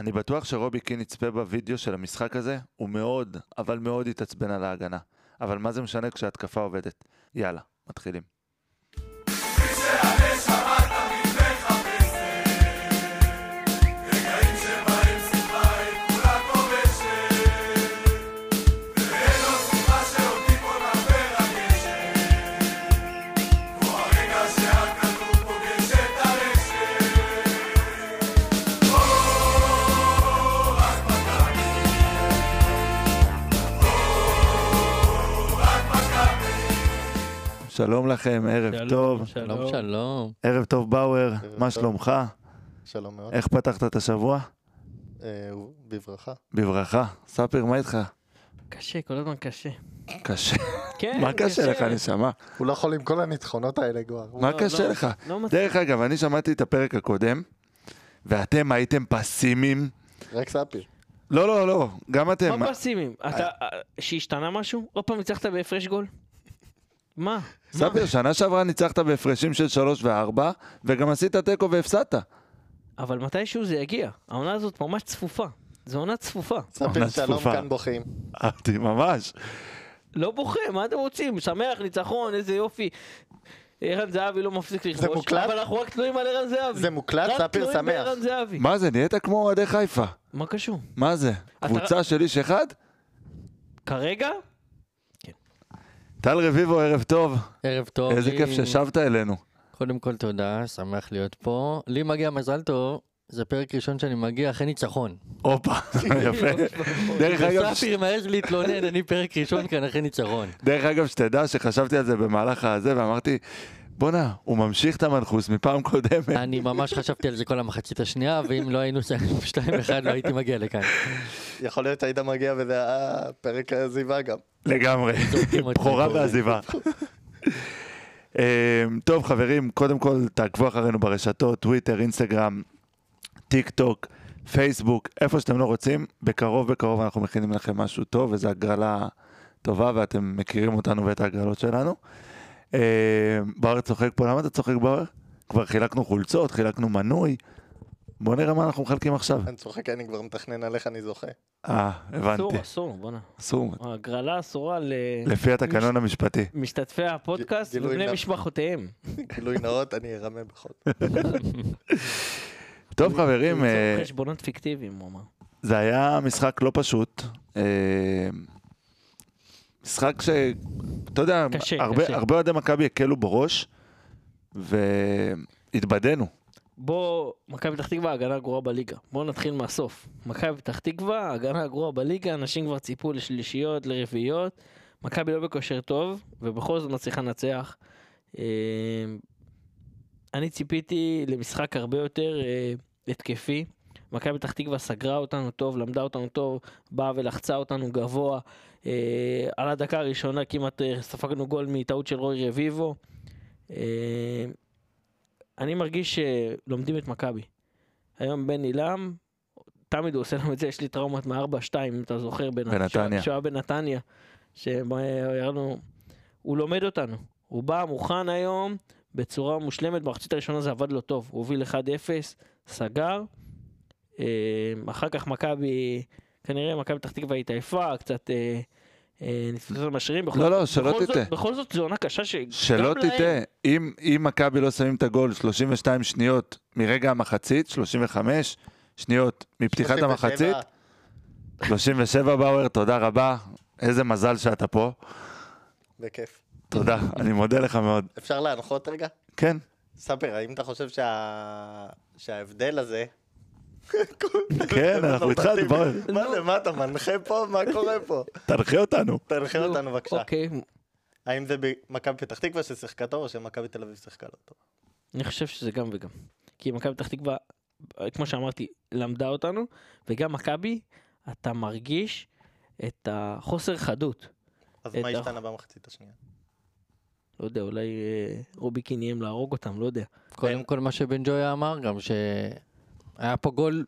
אני בטוח שרובי קין יצפה בווידאו של המשחק הזה, הוא מאוד, אבל מאוד התעצבן על ההגנה. אבל מה זה משנה כשההתקפה עובדת? יאללה, מתחילים. שלום לכם, ערב שלום, טוב. שלום, שלום. ערב טוב באואר, מה טוב. שלומך? שלום מאוד. איך פתחת את השבוע? אה, בברכה. בברכה. ספיר, מה איתך? קשה, כל הזמן קשה. קשה. כן, מה קשה לך, נשמה? הוא לא יכול עם כל הניצחונות האלה כבר. מה לא, קשה לא, לך? לא. דרך אגב, אני שמעתי את הפרק הקודם, ואתם הייתם פסימיים. רק ספיר. לא, לא, לא, גם אתם. מה פסימיים? אתה, אה, שהשתנה משהו? עוד פעם ניצחת בהפרש גול? מה? ספיר, שנה שעברה ניצחת בהפרשים של 3 ו-4, וגם עשית תיקו והפסדת. אבל מתישהו זה יגיע. העונה הזאת ממש צפופה. זו עונה צפופה. ספיר שלום. כאן בוכים. אהבתי, ממש. לא בוכה, מה אתם רוצים? שמח, ניצחון, איזה יופי. ערן זהבי לא מפסיק לכבוש. מוקלט? אבל אנחנו רק תלויים על ערן זהבי. זה מוקלט? רק ספיר תלויים שמח. בערן זהבי. מה זה, נהיית כמו אוהדי חיפה. מה קשור? מה זה? קבוצה של איש אחד? כרגע? טל רביבו, ערב טוב. ערב טוב. איזה לי- כיף ששבת אלינו. קודם כל תודה, שמח להיות פה. לי מגיע מזל טוב, זה פרק ראשון שאני מגיע אחרי ניצחון. הופה, יפה. דרך אגב, וספיר מעז להתלונן, אני פרק ראשון כאן אחרי ניצחון. דרך אגב, שתדע שחשבתי על זה במהלך הזה, ואמרתי, בואנה, הוא ממשיך את המנחוס מפעם קודמת. אני ממש חשבתי על זה כל המחצית השנייה, ואם לא היינו סיימים 2-1 לא הייתי מגיע לכאן. יכול להיות שהיית מגיע וזה היה פרק העזיבה גם. לגמרי, בכורה. ועזיבה. אה, טוב חברים, קודם כל תעקבו אחרינו ברשתות, טוויטר, אינסטגרם, טיק טוק, פייסבוק, איפה שאתם לא רוצים, בקרוב בקרוב אנחנו מכינים לכם משהו טוב, וזו הגרלה טובה ואתם מכירים אותנו ואת ההגרלות שלנו. אה, באואר צוחק פה, למה אתה צוחק באואר? כבר חילקנו חולצות, חילקנו מנוי, בוא נראה מה אנחנו מחלקים עכשיו. אני צוחק, אני כבר מתכנן על איך אני זוכה. אה, הבנתי, אסור, אסור, בוא'נה. אסור, הגרלה אסורה לפי התקנון המשפטי. למשתתפי הפודקאסט ובני. משפחותיהם. גילוי נאות, אני ארמה בכל. טוב חברים, אה, חשבונות פיקטיביים, הוא אמר. זה היה משחק לא פשוט. משחק ש... אתה יודע, קשה, הרבה, קשה. הרבה אוהדי מכבי הקלו בראש, והתבדינו. בוא, מכבי פתח תקווה, הגנה הגרועה בליגה. בוא נתחיל מהסוף. מכבי פתח תקווה, הגנה הגרועה בליגה, אנשים כבר ציפו לשלישיות, לרביעיות. מכבי לא בכושר טוב, ובכל זאת מצליחה לנצח. אה, אני ציפיתי למשחק הרבה יותר אה, התקפי. מכבי פתח תקווה סגרה אותנו טוב, למדה אותנו טוב, באה ולחצה אותנו גבוה. אה, על הדקה הראשונה כמעט אה, ספגנו גול מטעות של רוי רביבו. אה, אני מרגיש שלומדים את מכבי. היום בן עילם, תמיד הוא עושה לנו את זה, יש לי טראומת מ-4-2, אם אתה זוכר, בנ- בנתניה. שהוא היה בנתניה, שהיה לנו, הוא לומד אותנו. הוא בא מוכן היום בצורה מושלמת, במחצית הראשונה זה עבד לו טוב, הוא הוביל 1-0, סגר. אחר כך מכבי, כנראה מכבי פתח תקווה התעייפה, קצת אה, אה, נתפסו למשאירים. בכל לא, לא, שלא תטעה. בכל זאת זו עונה קשה שגם שלא תטעה, אם, אם מכבי לא שמים את הגול 32 שניות מרגע המחצית, 35 שניות מפתיחת 37. המחצית, 37 באואר, תודה רבה, איזה מזל שאתה פה, בכיף. תודה, אני מודה לך מאוד. אפשר להנחות רגע? כן, ספר, האם אתה חושב שה... שההבדל הזה... כן, אנחנו איתך. באואר, מה זה, מה אתה מנחה פה? מה קורה פה? תנחה אותנו. תנחה נו, אותנו בבקשה. אוקיי, האם זה במכבי פתח תקווה ששיחקה טוב או שמכבי תל אביב שיחקה לא טוב? אני חושב שזה גם וגם. כי מכבי פתח תקווה, כמו שאמרתי, למדה אותנו, וגם מכבי, אתה מרגיש את החוסר חדות. אז מה השתנה במחצית השנייה? לא יודע, אולי אה, רוביקין איים להרוג אותם, לא יודע. קודם כל מה שבן ג'ויה אמר גם שהיה פה גול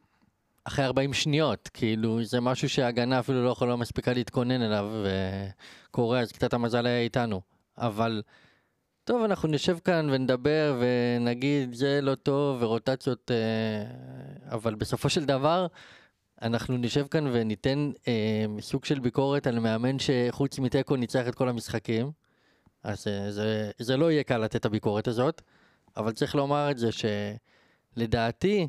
אחרי 40 שניות, כאילו זה משהו שההגנה אפילו לא יכולה מספיקה להתכונן אליו וקורה, אז קצת המזל היה איתנו. אבל טוב, אנחנו נשב כאן ונדבר ונגיד זה לא טוב ורוטציות, אה, אבל בסופו של דבר אנחנו נשב כאן וניתן אה, סוג של ביקורת על מאמן שחוץ מתיקו ניצח את כל המשחקים. אז אה, זה, זה לא יהיה קל לתת את הביקורת הזאת, אבל צריך לומר את זה שלדעתי,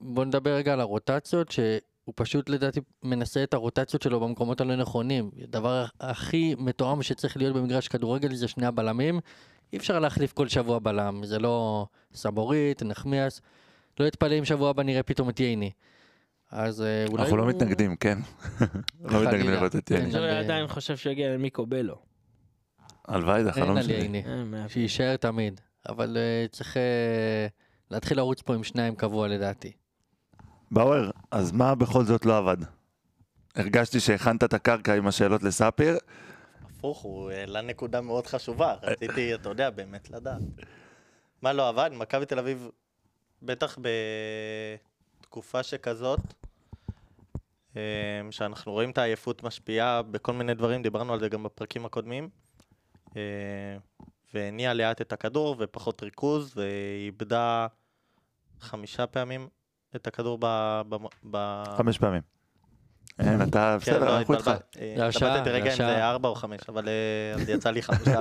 בוא נדבר רגע על הרוטציות, שהוא פשוט לדעתי מנסה את הרוטציות שלו במקומות הלא נכונים. הדבר הכי מתואם שצריך להיות במגרש כדורגל זה שני הבלמים. אי אפשר להחליף כל שבוע בלם, זה לא סבורית, נחמיאס. לא אתפלא אם שבוע הבא נראה פתאום את ייני. אז אה, אולי אנחנו לא מתנגדים, כן. לא. מתנגדים לראות את. יני. ג'וי אבל, אה, עדיין חושב שהוא יגיע למיקו בלו. הלוואי, זה אין החלום על שלי. ייני, אה. שיישאר תמיד. אבל אה, צריך להתחיל לרוץ פה עם שניים קבוע לדעתי. באואר, אז מה בכל זאת לא עבד? הרגשתי שהכנת את הקרקע עם השאלות לספיר, הפוך, הוא העלה נקודה מאוד חשובה. רציתי, אתה יודע, באמת לדעת. מה לא עבד? מכבי תל אביב, בטח בתקופה שכזאת, אמ, שאנחנו רואים את העייפות משפיעה בכל מיני דברים, דיברנו על זה גם בפרקים הקודמים, אמ, והניעה לאט את הכדור ופחות ריכוז, ואיבדה חמישה פעמים את הכדור ב... ב, ב... חמש פעמים. אין, אתה, כן, בסדר, לא, אנחנו איתך. אה, זה השעה, התלבטתי רגע זה אם זה. ארבע או חמש, אבל אה, אז יצא לי חמישה.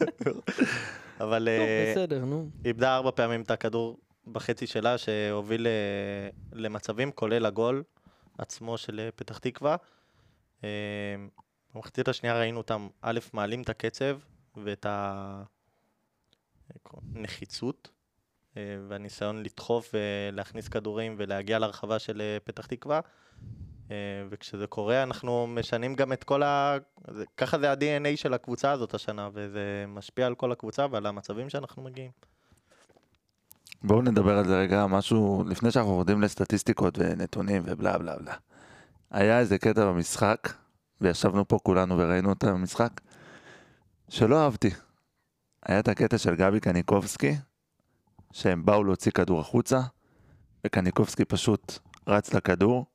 אבל אה, בסדר, נו. איבדה ארבע פעמים את הכדור בחצי שלה, שהוביל למצבים, כולל הגול עצמו של פתח תקווה. במחצית השנייה ראינו אותם, א', מעלים את הקצב ואת הנחיצות והניסיון לדחוף ולהכניס כדורים ולהגיע לרחבה של אה, פתח תקווה. אה, וכשזה קורה אנחנו משנים גם את כל ה... ככה זה ה-DNA של הקבוצה הזאת השנה, וזה משפיע על כל הקבוצה ועל המצבים שאנחנו מגיעים. בואו נדבר על זה רגע, משהו, לפני שאנחנו יורדים לסטטיסטיקות ונתונים ובלה בלה בלה. היה איזה קטע במשחק, וישבנו פה כולנו וראינו את המשחק, שלא אהבתי. היה את הקטע של גבי קניקובסקי, שהם באו להוציא כדור החוצה, וקניקובסקי פשוט רץ לכדור,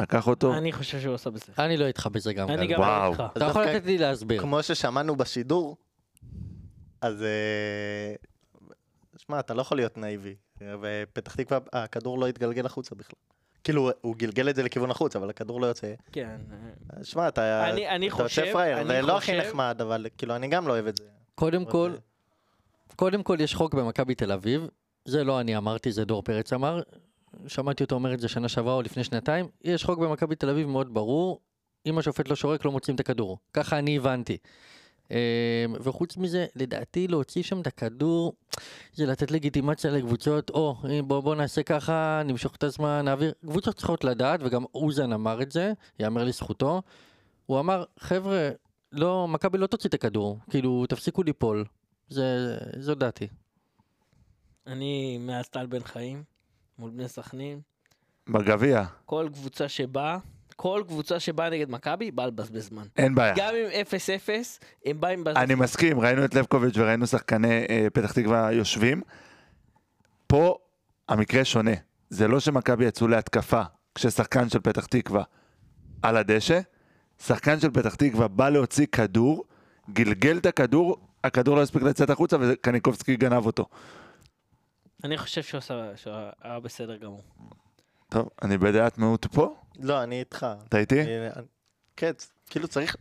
לקח אותו, אני חושב שהוא עשה בסדר. אני לא איתך בזה גם. אני. גם לא. איתך. אתה יכול לתת לי להסביר. כמו ששמענו בשידור, אז... אה, שמע, אתה לא יכול להיות נאיבי. ופתח תקווה, הכדור לא התגלגל החוצה בכלל. כאילו, הוא גלגל את זה לכיוון החוץ, אבל הכדור לא יוצא. כן. שמע, אתה אני- אני אתה חושב- יוצא פראייר, זה לא הכי נחמד, אבל כאילו, אני גם לא אוהב את זה. קודם כל, קודם כל יש חוק במכבי תל אביב, זה לא אני אמרתי, זה דור פרץ אמר, שמעתי אותו אומר את זה שנה שעברה או לפני שנתיים, יש חוק במכבי תל אביב מאוד ברור, אם השופט לא שורק לא מוצאים את הכדור, ככה אני הבנתי. אה, וחוץ מזה, לדעתי להוציא שם את הכדור, זה לתת לגיטימציה לקבוצות, או בוא, בוא נעשה ככה, נמשוך את הזמן, נעביר, קבוצות צריכות לדעת, וגם אוזן אמר את זה, יאמר לזכותו, הוא אמר, חבר'ה, לא, מכבי לא תוציא את הכדור, כאילו, תפסיקו ליפול, זה, זו דעתי. אני מאז טל בן חיים, מול בני סכנין. בגביע, כל קבוצה שבאה, כל קבוצה שבאה נגד מכבי, באה לבזבז זמן. אין בעיה. גם אם 0-0, הם באים לבזבז אני מסכים, ראינו את לבקוביץ' וראינו שחקני אה, פתח תקווה יושבים. פה המקרה שונה. זה לא שמכבי יצאו להתקפה כששחקן של פתח תקווה על הדשא, שחקן של פתח תקווה בא להוציא כדור, גלגל את הכדור, הכדור לא הספיק לצאת החוצה וקניקובסקי גנב אותו. אני חושב שהוא עשה- שהוא היה בסדר גמור. טוב, אני בדעת מיעוט פה, לא, אני איתך. אתה איתי? כן, כאילו צריך...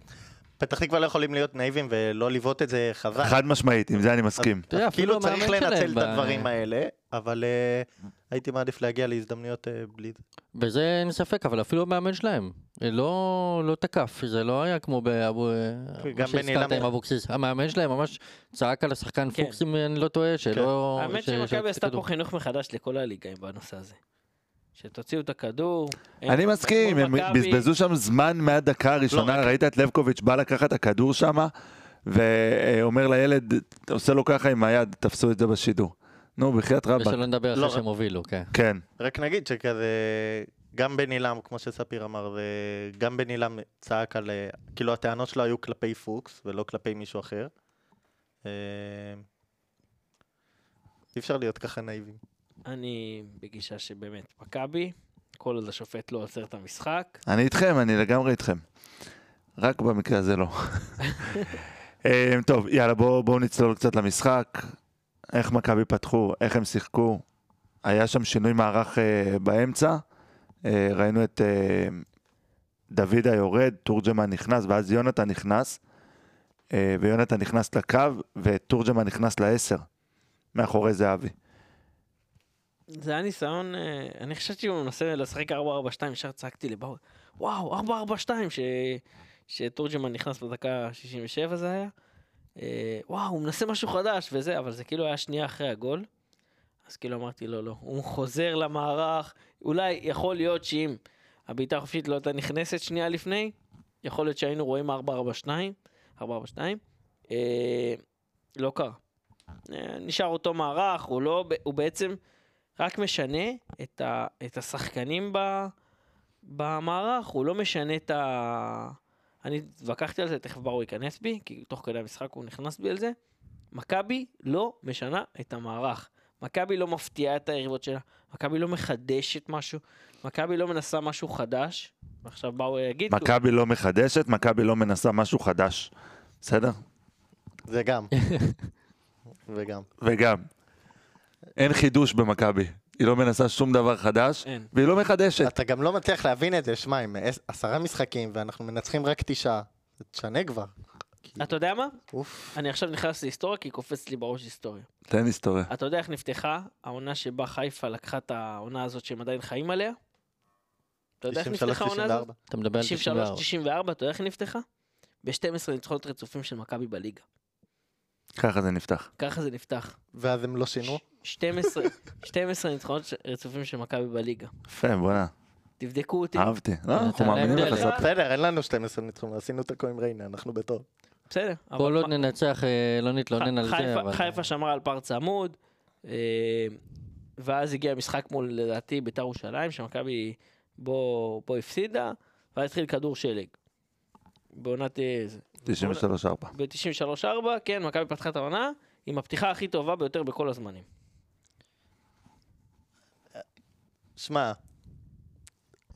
פתח תקווה לא יכולים להיות נאיבים ולא לבעוט את זה חזק. חד משמעית, עם זה אני מסכים. כאילו צריך לנצל את הדברים האלה, אבל אה, הייתי מעדיף להגיע להזדמנויות אה, בלי זה. בזה אין ספק, אבל אפילו המאמן שלהם לא, לא תקף, זה לא היה כמו באבו... גם מה שהזכרת בני עם. אבוקסיס. המאמן שלהם ממש צעק על השחקן כן. פוקס, אם אני לא טועה, שלא... האמת ש- שמכבי עשתה פה. חינוך מחדש לכל הליגה בנושא הזה. שתוציאו את הכדור. אני מסכים, הם בזבזו שם זמן מהדקה הראשונה, רק- ראית את לבקוביץ' בא לקחת את הכדור שם, ואומר לילד, עושה לו ככה עם היד, תפסו את זה בשידור. נו, בחייאת רבאק. ושלא נדבר לא, אחרי שהם הובילו, כן. כן, רק נגיד שכזה, גם בן עילם, כמו שספיר אמר, גם בן עילם צעק על, כאילו הטענות שלו היו כלפי פוקס ולא כלפי מישהו אחר. אה, אי אפשר להיות ככה נאיבים. אני בגישה שבאמת, מכבי, כל עוד השופט לא עוצר את המשחק, אני איתכם, אני לגמרי איתכם. רק במקרה הזה לא. אה, טוב, יאללה, בואו בוא נצלול קצת למשחק. איך מכבי פתחו, איך הם שיחקו. היה שם שינוי מערך אה, באמצע, אה, ראינו את אה, דוידה יורד, תורג'מן נכנס, ואז יונתן נכנס, אה, ויונתן נכנס לקו, ותורג'מן נכנס לעשר, מאחורי זהבי. זה היה ניסיון, אה, אני חשבתי שהוא מנסה לשחק 4-4-2, ישר צעקתי לבר, וואו, 4-4-2, ש... שתורג'מן נכנס בדקה 67 זה היה. אה, וואו, הוא מנסה משהו חדש וזה, אבל זה כאילו היה שנייה אחרי הגול. אז כאילו אמרתי, לא, לא, הוא חוזר למערך, אולי יכול להיות שאם הבעיטה החופשית לא הייתה נכנסת שנייה לפני, יכול להיות שהיינו רואים 4-4-2, 4-4-2, אה, לא קרה. אה, נשאר אותו מערך, הוא לא, הוא בעצם רק משנה את, ה, את השחקנים ב, במערך, הוא לא משנה את ה... אני התווכחתי על זה, תכף ברור ייכנס בי, כי תוך כדי המשחק הוא נכנס בי על זה. מכבי לא משנה את המערך. מכבי לא מפתיעה את היריבות שלה, מכבי לא מחדשת משהו, מכבי לא מנסה משהו חדש, ועכשיו באו יגיד... מכבי לא מחדשת, מכבי לא מנסה משהו חדש. בסדר? זה גם. וגם. וגם. אין חידוש במכבי. היא לא מנסה שום דבר חדש, אין. והיא לא מחדשת. אתה גם לא מצליח להבין את זה, שמע, עם עש- עשרה משחקים ואנחנו מנצחים רק תשעה, זה תשנה כבר. אתה יודע מה? אוף. אני עכשיו נכנס להיסטוריה, כי קופץ לי בראש היסטוריה. תן היסטוריה. אתה יודע איך נפתחה העונה שבה חיפה לקחה את העונה הזאת שהם עדיין חיים עליה? אתה יודע איך נפתחה העונה הזאת? 93-94. אתה מדבר על 94. 93-94, אתה יודע איך היא נפתחה? ב-12 ניצחונות רצופים של מכבי בליגה. ככה זה נפתח. ככה זה נפתח. ואז הם לא שינו? 12 12 ניצחונות רצופים של מכבי בליגה. יפה, בוא'נה, תבדקו אותי. אהבתי. לא, אנחנו מאמינים לך. ספר. בסדר, אין לנו 12 ניצחונות, עשינו תיקו עם ריינה, אנחנו בטוב. בסדר. עוד מה- ננצח, אה, לא נתלונן על זה. חיפה שמרה על פער צמוד, אה, ואז הגיע משחק מול, לדעתי, בית"ר ירושלים, שמכבי בו בו הפסידה, ואז התחיל כדור שלג. בעונת... אה, זה. 93-4. ב-93-4, כן, מכבי פתחה את העונה עם הפתיחה הכי טובה ביותר בכל הזמנים. שמע,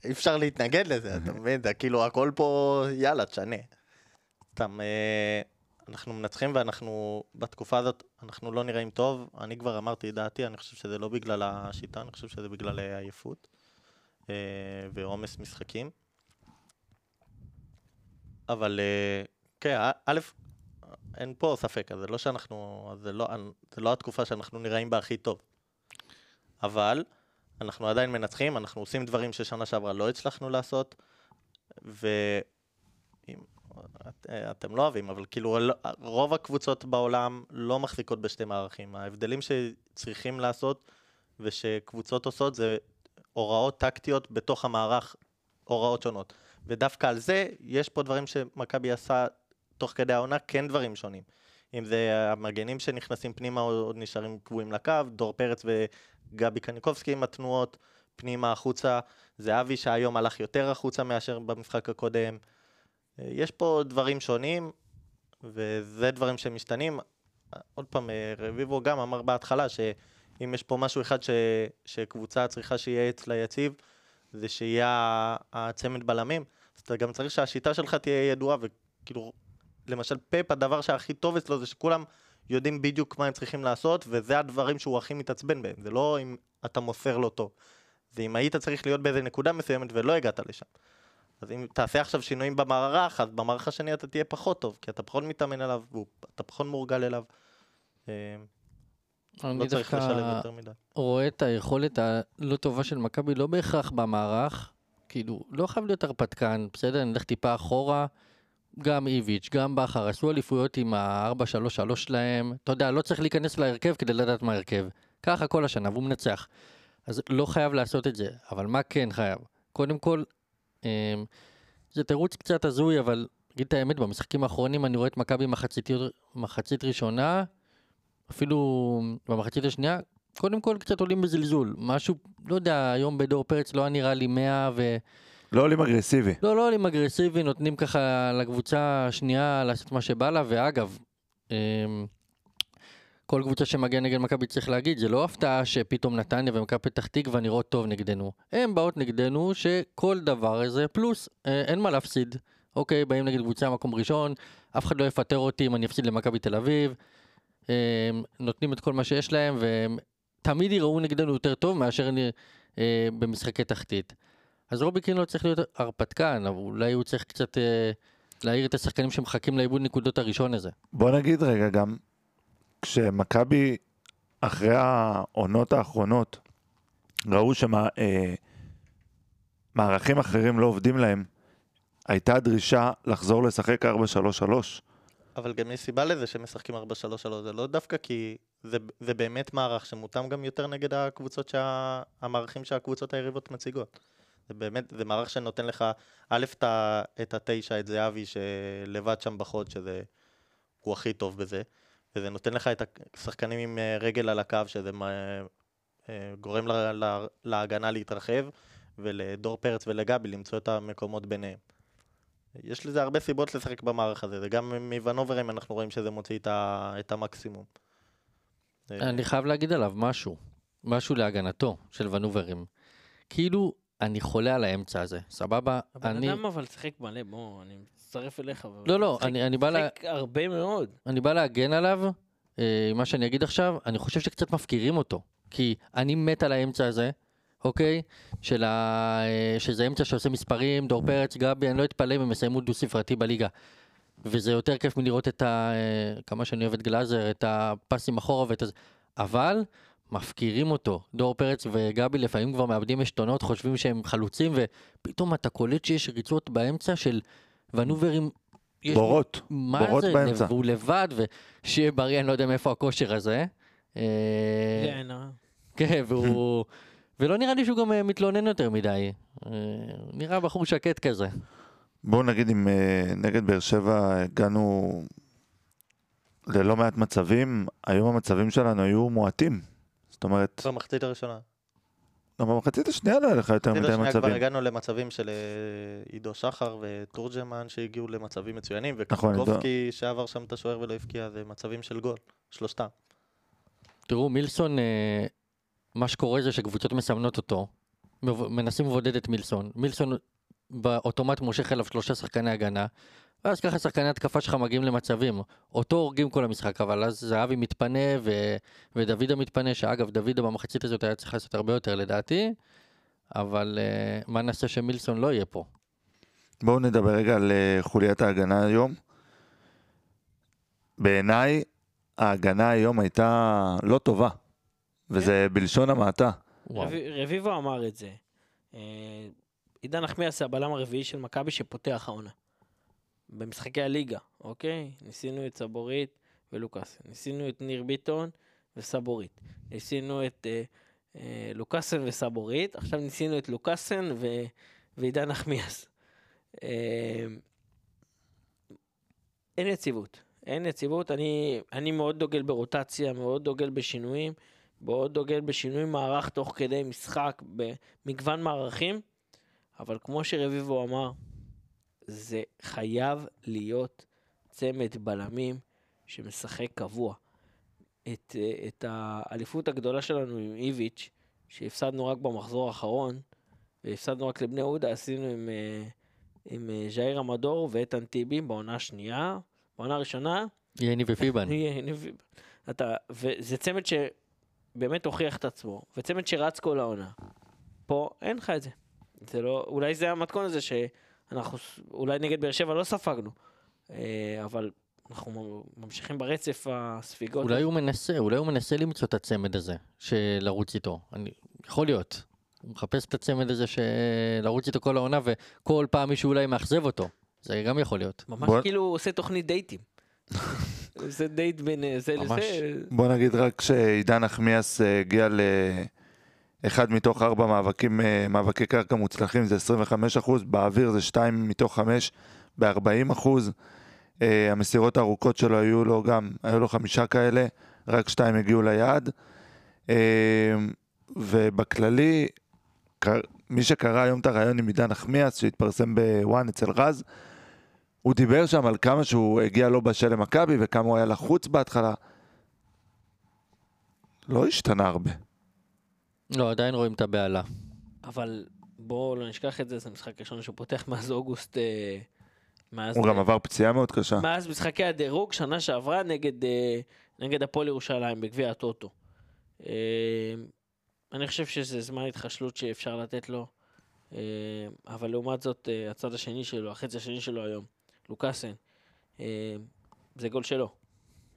אי אפשר להתנגד לזה, אתה מבין? זה כאילו הכל פה, יאללה, תשנה. סתם, אה, אנחנו מנצחים ואנחנו, בתקופה הזאת, אנחנו לא נראים טוב. אני כבר אמרתי את דעתי, אני חושב שזה לא בגלל השיטה, אני חושב שזה בגלל עייפות אה, ועומס משחקים. אבל אה, כן, א- אין פה ספק, זה לא שאנחנו, זה לא, זה לא התקופה שאנחנו נראים בה הכי טוב. אבל אנחנו עדיין מנצחים, אנחנו עושים דברים ששנה שעברה לא הצלחנו לעשות, ואם... את, אתם לא אוהבים, אבל כאילו רוב הקבוצות בעולם לא מחזיקות בשתי מערכים. ההבדלים שצריכים לעשות ושקבוצות עושות זה הוראות טקטיות בתוך המערך, הוראות שונות. ודווקא על זה, יש פה דברים שמכבי עשה תוך כדי העונה, כן דברים שונים. אם זה המגנים שנכנסים פנימה או נשארים קבועים לקו, דור פרץ וגבי קניקובסקי עם התנועות פנימה החוצה, זה אבי שהיום הלך יותר החוצה מאשר במשחק הקודם. יש פה דברים שונים, וזה דברים שמשתנים. עוד פעם, אה, רביבו גם אמר בהתחלה שאם יש פה משהו אחד ש... שקבוצה צריכה שיהיה אצלה יציב, זה שיהיה הצמד בלמים. אז אתה גם צריך שהשיטה שלך תהיה ידועה, וכאילו, למשל פפ, הדבר שהכי טוב אצלו זה שכולם יודעים בדיוק מה הם צריכים לעשות, וזה הדברים שהוא הכי מתעצבן בהם. זה לא אם אתה מוסר לו טוב. זה אם היית צריך להיות באיזה נקודה מסוימת ולא הגעת לשם. אז אם תעשה עכשיו שינויים במערך, אז במערך השני אתה תהיה פחות טוב, כי אתה פחות מתאמן עליו, ואתה פחות מורגל אליו. אה, אני לא צריך לשלם יותר מדי. רואה את היכולת הלא טובה של מכבי, לא בהכרח במערך, כאילו, לא חייב להיות הרפתקן, בסדר? נלך טיפה אחורה, גם איביץ', גם בכר, עשו אליפויות עם ה-4-3-3 שלהם, אתה יודע, לא צריך להיכנס להרכב כדי לדעת מה ההרכב. ככה כל השנה, והוא מנצח. אז לא חייב לעשות את זה, אבל מה כן חייב? קודם כל, אמ, זה תירוץ קצת הזוי, אבל נגיד את האמת, במשחקים האחרונים אני רואה את מכבי מחצית, מחצית ראשונה, אפילו במחצית השנייה, קודם כל קצת עולים בזלזול. משהו, לא יודע, היום בדור פרץ לא היה נראה לי 100 ו... לא עולים אגרסיבי. לא, לא עולים אגרסיבי, נותנים ככה לקבוצה השנייה לעשות מה שבא לה, ואגב, אמ, כל קבוצה שמגיעה נגד מכבי צריך להגיד, זה לא הפתעה שפתאום נתניה ומכבי פתח תקווה נראות טוב נגדנו. הן באות נגדנו שכל דבר הזה פלוס, אה, אין מה להפסיד. אוקיי, באים נגד קבוצה מקום ראשון, אף אחד לא יפטר אותי אם אני אפסיד למכבי תל אביב. אמ, נותנים את כל מה שיש להם, תמיד יראו נגדנו יותר טוב מאשר אה, במשחקי תחתית. אז רובי קין לא צריך להיות הרפתקן, אבל אולי הוא צריך קצת אה, להעיר את השחקנים שמחכים לאיבוד נקודות הראשון הזה. בוא נגיד רגע גם, כשמכבי אחרי העונות האחרונות ראו שמערכים אחרים לא עובדים להם, הייתה דרישה לחזור לשחק 4-3-3. אבל גם יש סיבה לזה שהם משחקים 4-3-3, זה לא דווקא כי זה, זה באמת מערך שמותאם גם יותר נגד הקבוצות, שה, המערכים שהקבוצות היריבות מציגות. זה באמת, זה מערך שנותן לך, א', את, התשע, את זהבי, שלבד שם בחוד, שזה, הוא הכי טוב בזה, וזה נותן לך את השחקנים עם אה, רגל על הקו, שזה מה, אה, גורם לה, לה, להגנה להתרחב, ולדור פרץ ולגבי למצוא את המקומות ביניהם. יש לזה הרבה סיבות לשחק במערך הזה, וגם מוונוברים אנחנו רואים שזה מוציא את, את המקסימום. אני חייב להגיד עליו משהו, משהו להגנתו של ונוברים. כאילו, אני חולה על האמצע הזה, סבבה? הבן אני, אדם אבל שיחק מלא, בוא, אני מצטרף אליך. לא, לא, אני- אני בא לה- שיחק הרבה מאוד. אני בא להגן עליו, אה, מה שאני אגיד עכשיו, אני חושב שקצת מפקירים אותו. כי אני מת על האמצע הזה, אוקיי? של ה... אה, שזה אמצע שעושה מספרים, דור פרץ, גבי, אני לא אתפלא אם הם יסיימו דו-ספרתי בליגה. וזה יותר כיף מלראות את ה... אה, כמה שאני אוהב את גלאזר, את הפסים אחורה ואת הזה. אבל מפקירים אותו. דור פרץ וגבי לפעמים כבר מאבדים עשתונות, חושבים שהם חלוצים, ופתאום אתה קולט שיש ריצות באמצע של ונוברים. יש- בורות, מה בורות זה, באמצע. והוא לבד, ושיהיה בריא, אני לא יודע מאיפה הכושר הזה. אה, כן, אה. כן, והוא... ולא נראה לי שהוא גם אה, מתלונן יותר מדי. אה, נראה בחור שקט כזה. בואו נגיד אם נגד באר שבע הגענו ללא מעט מצבים, היום המצבים שלנו היו מועטים. זאת אומרת, במחצית הראשונה. גם במחצית השנייה לא היה לך יותר במחצית מדי השנייה כבר מצבים. הגענו למצבים של אה, עידו שחר ותורג'מן שהגיעו למצבים מצוינים, נכון, וקובקי שעבר שם את השוער ולא הבקיע, זה מצבים של גול, שלושתם. תראו, מילסון, אה, מה שקורה זה שקבוצות מסמנות אותו, מנסים לבודד את מילסון. מילסון באוטומט מושך אליו שלושה שחקני הגנה, ואז ככה שחקני התקפה שלך מגיעים למצבים. אותו הורגים כל המשחק, אבל אז זהבי מתפנה ו... ודוידה מתפנה, שאגב, דוידה במחצית הזאת היה צריך לעשות הרבה יותר לדעתי, אבל אה, מה נעשה שמילסון לא יהיה פה? בואו נדבר רגע על אה, חוליית ההגנה היום. בעיניי, ההגנה היום הייתה לא טובה, וזה בלשון המעטה. רביבו אמר את זה. אה, עידן נחמיאס זה הבלם הרביעי של מכבי שפותח העונה. במשחקי הליגה, אוקיי? ניסינו את סבורית ולוקאסן. ניסינו את ניר ביטון וסבורית. ניסינו את אה, אה, לוקאסן וסבורית. עכשיו ניסינו את לוקאסן ו... ועידן נחמיאס. אה, אין יציבות. אין יציבות. אני, אני מאוד דוגל ברוטציה, מאוד דוגל בשינויים. מאוד דוגל בשינוי מערך תוך כדי משחק במגוון מערכים, אבל כמו שרביבו אמר, זה חייב להיות צמד בלמים שמשחק קבוע. את, אה, את האליפות הגדולה שלנו עם איביץ', שהפסדנו רק במחזור האחרון, והפסדנו רק לבני יהודה, עשינו עם, אה, עם אה, ז'איר המדור ואיתן טיבי בעונה השנייה. בעונה הראשונה, יני ופיבן. אני- אני- אתה, וזה צמד שבאמת הוכיח את עצמו, וצמד שרץ כל העונה. פה אין לך את זה. זה לא, אולי זה המתכון הזה שאנחנו, ס- אולי נגד באר שבע לא ספגנו, אה, אבל אנחנו ממשיכים ברצף הספיגות. אולי הוא מנסה, אולי הוא מנסה למצוא את הצמד הזה, של לרוץ איתו. אני, יכול להיות. הוא מחפש את הצמד הזה של לרוץ איתו כל העונה, וכל פעם מישהו אולי מאכזב אותו. זה גם יכול להיות. ממש בוא- כאילו הוא עושה תוכנית דייטים. עושה דייט בין אה, זה ממש. לזה. בוא נגיד רק שעידן נחמיאס אה, הגיע לאחד מתוך ארבע מאבקים, אה, מאבקי קרקע מוצלחים, זה 25 אחוז, באוויר זה שתיים מתוך חמש, ב-40 אחוז. אה, המסירות הארוכות שלו היו לו גם, היו לו חמישה כאלה, רק שתיים הגיעו ליעד. אה, ובכללי, מי שקרא היום את הרעיון עם עידן נחמיאס, שהתפרסם בוואן אצל רז, הוא דיבר שם על כמה שהוא הגיע לא בשל למכבי וכמה הוא היה לחוץ בהתחלה. לא השתנה הרבה. לא, עדיין רואים את הבהלה. אבל בואו לא נשכח את זה, זה המשחק הראשון שהוא פותח מאז אוגוסט. אה, מאז הוא גם עבר פציעה מאוד קשה. מאז משחקי הדירוג שנה שעברה נגד, אה, נגד הפועל ירושלים בגביע הטוטו. אה, אני חושב שזה זמן התחשלות שאפשר לתת לו, אה, אבל לעומת זאת, אה, הצד השני שלו, החצי השני שלו היום, לוקאסן, אה, זה גול שלו.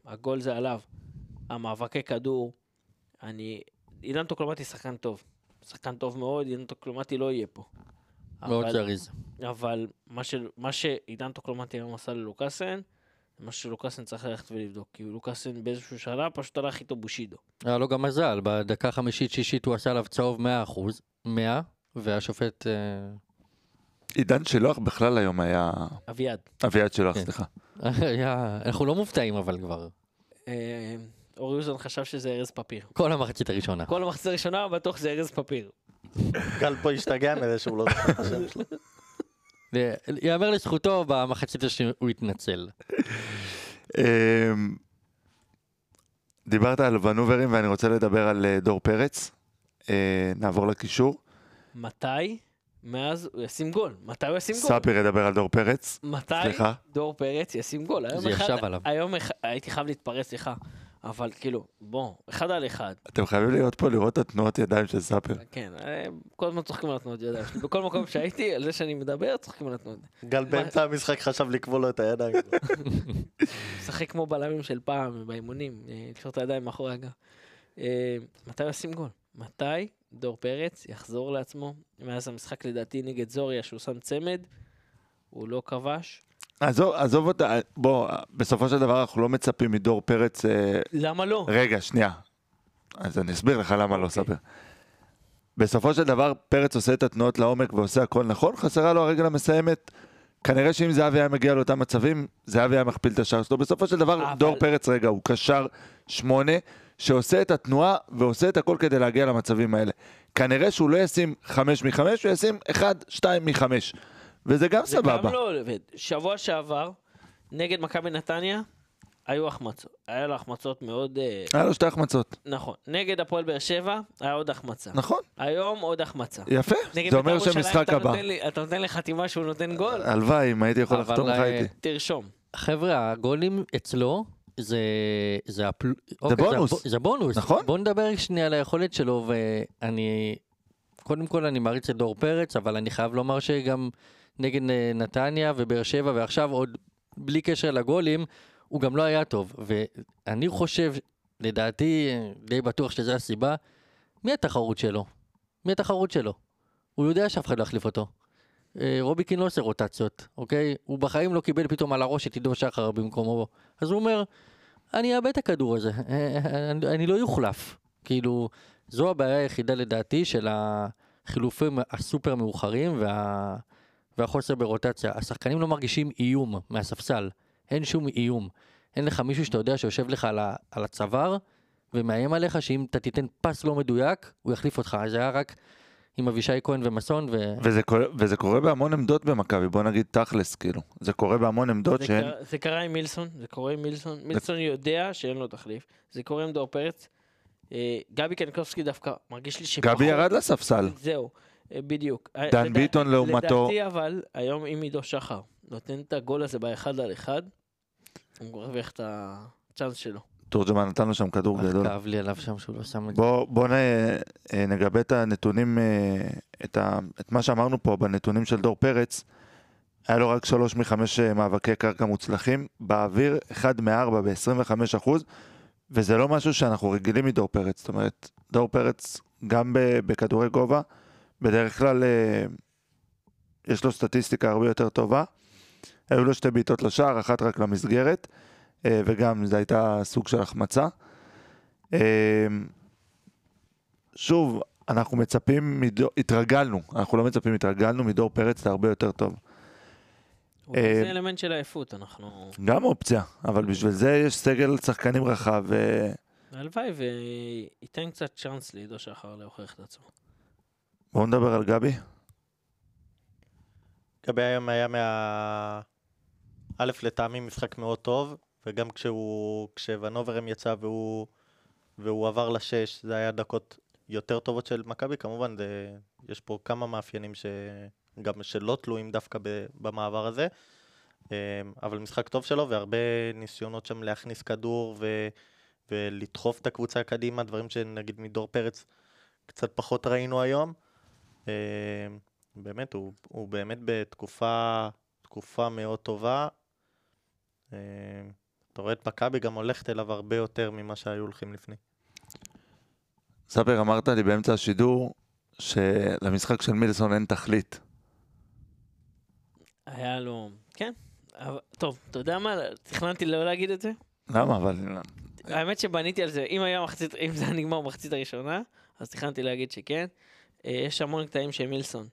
הגול זה עליו. המאבקי כדור, אני... עידן טוקלומטי שחקן טוב. שחקן טוב מאוד, עידן טוקלומטי לא יהיה פה. מאוד זריז. אבל מה, ש... מה שעידן טוקלומטי היום עשה ללוקאסן, זה מה שלוקאסן צריך ללכת ולבדוק. כי לוקאסן באיזשהו שלב פשוט הלך איתו בושידו. היה לו גם מזל, בדקה החמישית-שישית הוא עשה עליו צהוב 100 אחוז, 100, והשופט... אה, עידן שילוח בכלל היום היה... אביעד. אביעד שילוח, כן. סליחה. אנחנו לא מופתעים אבל כבר. אורי אוזן חשב שזה ארז פפיר. כל המחצית הראשונה. כל המחצית הראשונה בטוח זה ארז פפיר. גל פה השתגע מזה שהוא לא זוכר את השם שלו. יאמר לזכותו, במחצית השנייה הוא התנצל. אמ, דיברת על ונוברים ואני רוצה לדבר על אה, דור פרץ. אה, נעבור לקישור. מתי? מאז הוא ישים גול. מתי הוא ישים גול? ספיר ידבר על דור פרץ. מתי סליחה. דור פרץ ישים גול? זה ישב עליו. היום הייתי חייב להתפרץ, סליחה. אבל כאילו, בוא, אחד על אחד. אתם חייבים להיות פה לראות את התנועות ידיים של ספיר. כן, אה, כל הזמן צוחקים על התנועות ידיים שלי. בכל מקום שהייתי, על זה שאני מדבר, צוחקים על התנועות. גל באמצע המשחק חשב לקבול לו את הידיים. משחק כמו בלמים של פעם, באימונים, אה, לקשור את הידיים מאחורי הגב. אה, מתי הוא ישים גול? מתי דור פרץ יחזור לעצמו? מאז המשחק לדעתי נגד זוריה, שהוא שם צמד, הוא לא כבש. עזוב, עזוב אותה, בוא, בסופו של דבר אנחנו לא מצפים מדור פרץ... אה, למה לא? רגע, שנייה. אז אני אסביר לך למה לא אוקיי. ספיר. בסופו של דבר, פרץ עושה את התנועות לעומק ועושה הכל נכון, חסרה לו הרגל המסיימת. כנראה שאם זהבי היה מגיע לאותם מצבים, זהבי היה מכפיל את השער שלו. בסופו של דבר, אבל- דור פרץ, רגע, הוא קשר שמונה, שעושה את התנועה ועושה את הכל כדי להגיע למצבים האלה. כנראה שהוא לא ישים חמש מחמש, הוא ישים אחד, שתיים מחמש. וזה גם זה סבבה. גם לא עובד. שבוע שעבר, נגד מכבי נתניה, היו החמצות. היה לו החמצות מאוד... אה, היה לו שתי החמצות. נכון. נגד הפועל באר שבע, היה עוד החמצה. נכון, היום עוד החמצה. יפה. זה בית"ר אומר אתה הבא. לי- אתה נותן לי חתימה שהוא נותן גול? הלוואי, אם הייתי יכול לחתום לך אה, הייתי. תרשום. חבר'ה, הגולים אצלו זה... זה, הפל... אוקיי, בונוס. זה, זה בונוס. נכון. בוא נדבר שנייה על היכולת שלו, ואני... קודם כל אני מעריץ את דור פרץ, אבל אני חייב לומר שגם נגד אה, נתניה ובאר שבע, ועכשיו עוד בלי קשר לגולים, הוא גם לא היה טוב. ואני חושב, לדעתי, די בטוח שזו הסיבה, מי התחרות שלו? מי התחרות שלו? הוא יודע שאף אחד לא יחליף אותו. אה, רובי קין לא עושה רוטציות, אוקיי? הוא בחיים לא קיבל פתאום על הראש את עידו שחר במקומו. אז הוא אומר, אני אאבד את הכדור הזה, אה, אני, אני לא יוחלף. כאילו, זו הבעיה היחידה לדעתי של החילופים הסופר מאוחרים וה, והחוסר ברוטציה. השחקנים לא מרגישים איום מהספסל, אין שום איום. אין לך מישהו שאתה יודע שיושב לך על, ה, על הצוואר ומאיים עליך שאם אתה תיתן פס לא מדויק, הוא יחליף אותך. זה היה רק עם אבישי כהן ומסון, ו... וזה קורה, וזה קורה בהמון עמדות במכבי, בוא נגיד תכלס, כאילו. זה קורה בהמון עמדות זה שהן... קרה- זה קרה עם מילסון, זה קורה עם מילסון. מילסון יודע שאין לו תחליף. זה קורה עם דור פרץ. אה, גבי קנקובסקי דווקא מרגיש לי שפחות... גבי ירד לספסל. זהו, בדיוק. אה, דן לדע- ביטון לעומתו- לדעתי אבל, היום אם עידו שחר נותן את הגול הזה באחד על אחד, הוא מרוויח את הצ'אנס שלו. תורג'מן נתן לו שם כדור אך, גדול. כאב לי עליו שם שהוא לא שם את זה. בוא, בוא נ, אה, נגבה את הנתונים, אה, את, ה, את מה שאמרנו פה בנתונים של דור פרץ. היה לו רק שלוש מחמש אה, מאבקי קרקע מוצלחים, באוויר אחד מארבע ב-25 אחוז, וזה לא משהו שאנחנו רגילים מדור פרץ. זאת אומרת, דור פרץ, גם ב- בכדורי גובה, בדרך כלל אה, יש לו סטטיסטיקה הרבה יותר טובה. היו לו שתי בעיטות לשער, אחת רק למסגרת, אה, וגם זו הייתה סוג של החמצה. אה, שוב, אנחנו מצפים מדור, התרגלנו, אנחנו לא מצפים, התרגלנו מדור פרץ להרבה יותר טוב. זה אלמנט של עייפות, אנחנו... גם אופציה, אבל בשביל זה יש סגל שחקנים רחב. הלוואי וייתן קצת צ'אנס לעידו שחר להוכיח את עצמו. בואו נדבר על גבי. גבי היום היה מה... א', לטעמי משחק מאוד טוב, וגם כשהוא... כשוונוברם יצא והוא... והוא עבר לשש, זה היה דקות יותר טובות של מכבי, כמובן, זה... יש פה כמה מאפיינים ש... גם שלא תלויים דווקא ב... במעבר הזה, אמ, אבל משחק טוב שלו, והרבה ניסיונות שם להכניס כדור ו... ולדחוף את הקבוצה קדימה, דברים שנגיד מדור פרץ קצת פחות ראינו היום. אה, באמת, הוא, הוא באמת בתקופה תקופה מאוד טובה. אה, אתה רואה את מכבי גם הולכת אליו הרבה יותר ממה שהיו הולכים לפני. ספר, אמרת לי באמצע השידור שלמשחק של מילסון אין תכלית. היה לו... כן. אבל- טוב, אתה יודע מה? תכננתי לא להגיד את זה. למה? אבל... האמת שבניתי על זה, אם היה מחצית, אם זה היה נגמר במחצית הראשונה, אז תכננתי להגיד שכן. אה, יש המון קטעים של מילסון.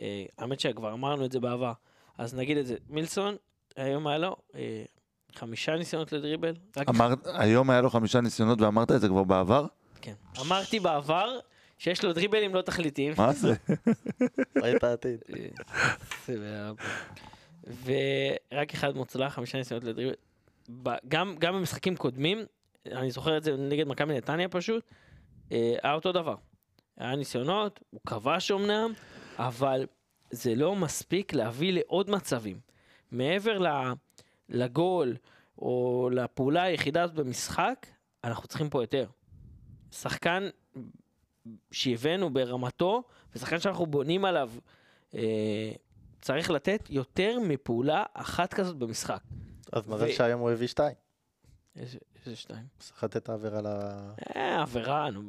אה, האמת שכבר אמרנו את זה בעבר. אז נגיד את זה. מילסון, היום היה לו אה, חמישה ניסיונות לדריבל. רק אמרת, היום היה לו חמישה ניסיונות ואמרת את זה כבר בעבר? כן. אמרתי בעבר שיש לו דריבלים לא תכליתיים. מה זה? ראית העתיד. אה, ורק אחד מוצלח, חמישה ניסיונות לדריבל. ב- גם, גם במשחקים קודמים, אני זוכר את זה נגד מכבי נתניה פשוט, אה, היה אותו דבר. היה ניסיונות, הוא כבש אמנם, אבל זה לא מספיק להביא לעוד מצבים. מעבר לגול או לפעולה היחידה הזאת במשחק, אנחנו צריכים פה יותר. שחקן שהבאנו ברמתו, ושחקן שאנחנו בונים עליו, אה, צריך לתת יותר מפעולה אחת כזאת במשחק. אז מזל ו- שהיום הוא הביא שתיים. איזה שתיים? סחט את העבירה ל... אה, עבירה, נו,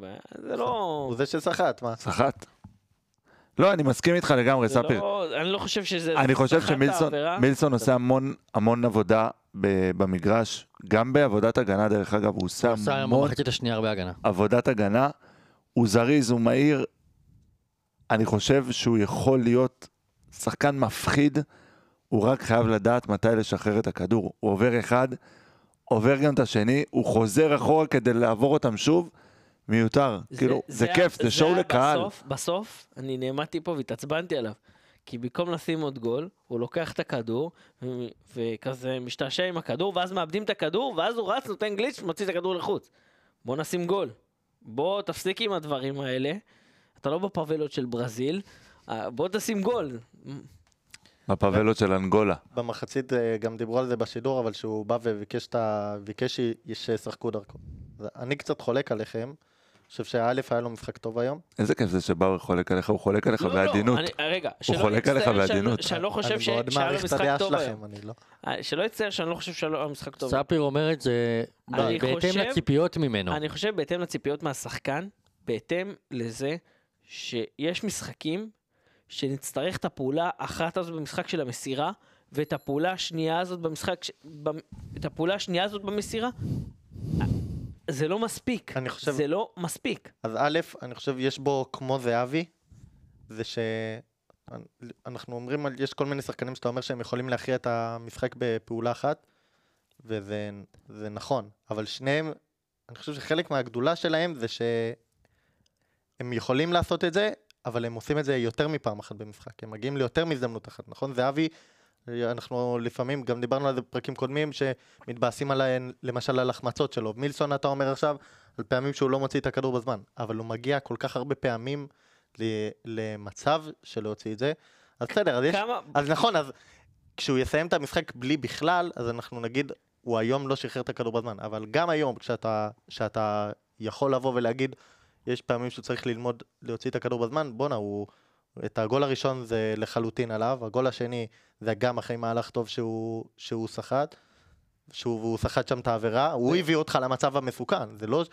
זה לא... הוא זה שסחט, מה? סחט. לא, אני מסכים איתך לגמרי, ספיר. לא, אני לא חושב שזה... אני חושב שמילסון עושה המון המון עבודה ב- במגרש, גם בעבודת הגנה דרך אגב, הוא עושה הוא עשה היום המון במחצית השנייה הרבה הגנה. עבודת הגנה, הוא זריז, הוא מהיר, אני חושב שהוא יכול להיות שחקן מפחיד, הוא רק חייב לדעת מתי לשחרר את הכדור. הוא עובר אחד, עובר גם את השני, הוא חוזר אחורה כדי לעבור אותם שוב, מיותר. כאילו, זה היה- כיף, זה שואו היה לקהל. בסוף, בסוף, אני נעמדתי פה והתעצבנתי עליו. כי במקום לשים עוד גול, הוא לוקח את הכדור, ו- וכזה משתעשע עם הכדור, ואז מאבדים את הכדור, ואז הוא רץ, נותן גליץ' ומוציא את הכדור לחוץ. בוא נשים גול. בוא תפסיק עם הדברים האלה. אתה לא בפאבלות של ברזיל, אה, בוא תשים גול. בפאבלות של אנגולה. במחצית אה, גם דיברו על זה בשידור, אבל שהוא בא וביקש ה... ביקש שישחקו דרכו. אני קצת חולק עליכם. אני חושב שא' היה לו משחק טוב היום. איזה כיף זה שבאו חולק עליך, הוא חולק עליך לא, לא, בעדינות. אני- רגע, שלא חולק עליך בעדינות. שאני לא חושב שהיה לו מעריך את משחק הדעה טוב היום. שלכם, אני לא. אה, שלא יצטייר שאני לא חושב שהיה לו משחק טוב. ספיר אומר את זה אני בהתאם לציפיות ממנו. אני חושב בהתאם לציפיות מהשחקן, בהתאם לזה שיש משחקים שנצטרך את הפעולה האחת הזאת במשחק של המסירה, ואת הפעולה השנייה הזאת במשחק, ש- במ- את הפעולה השנייה הזאת במסירה, זה לא מספיק. אני חושב- זה לא מספיק. אז א', אני חושב יש בו כמו זהבי, זה שאנחנו אומרים, על- יש כל מיני שחקנים שאתה אומר שהם יכולים להכריע את המשחק בפעולה אחת, וזה זה נכון, אבל שניהם, אני חושב שחלק מהגדולה שלהם זה שהם יכולים לעשות את זה, אבל הם עושים את זה יותר מפעם אחת במשחק, הם מגיעים ליותר מהזדמנות אחת, נכון? זהבי, אנחנו לפעמים, גם דיברנו על זה בפרקים קודמים, שמתבאסים עליהן, למשל על החמצות שלו. מילסון, אתה אומר עכשיו, על פעמים שהוא לא מוציא את הכדור בזמן, אבל הוא מגיע כל כך הרבה פעמים למצב של להוציא את זה. אז בסדר, אז יש... כמה... אז נכון, אז כשהוא יסיים את המשחק בלי בכלל, אז אנחנו נגיד, הוא היום לא שחרר את הכדור בזמן, אבל גם היום, כשאתה, כשאתה יכול לבוא ולהגיד, יש פעמים שהוא צריך ללמוד להוציא את הכדור בזמן, בואנה, הוא... את הגול הראשון זה לחלוטין עליו, הגול השני זה גם אחרי מהלך טוב שהוא, שהוא סחט, שהוא סחט שם את העבירה, הוא הביא אותך למצב המסוכן, זה לא...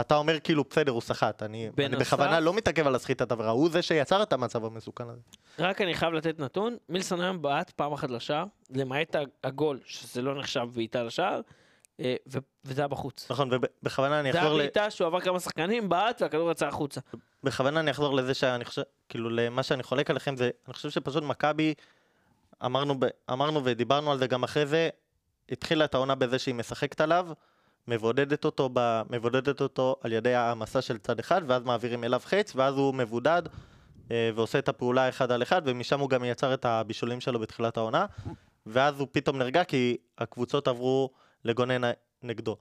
אתה אומר כאילו, בסדר, הוא סחט, אני, אני בכוונה לא מתעכב על הסחיטת עבירה, הוא זה שיצר את המצב המסוכן הזה. רק אני חייב לתת נתון, מילסון היום בעט פעם אחת לשער, למעט הגול, שזה לא נחשב בעיטה לשער, וזה היה בחוץ. נכון, ובכוונה אני זה היה אחזור ל... בעיטה שהוא עבר כמה שחקנים, בעט והכדור יצא החוצה. בכוונה אני אחזור לזה שאני חושב, כאילו למה שאני חולק עליכם זה, אני חושב שפשוט מכבי, אמרנו, ב, אמרנו ודיברנו על זה גם אחרי זה, התחילה את העונה בזה שהיא משחקת עליו, מבודדת אותו, ב, מבודדת אותו על ידי העמסה של צד אחד, ואז מעבירים אליו חץ, ואז הוא מבודד אה, ועושה את הפעולה אחד על אחד, ומשם הוא גם יצר את הבישולים שלו בתחילת העונה, ואז הוא פתאום נרגע כי הקבוצות עברו לגונן נגדו.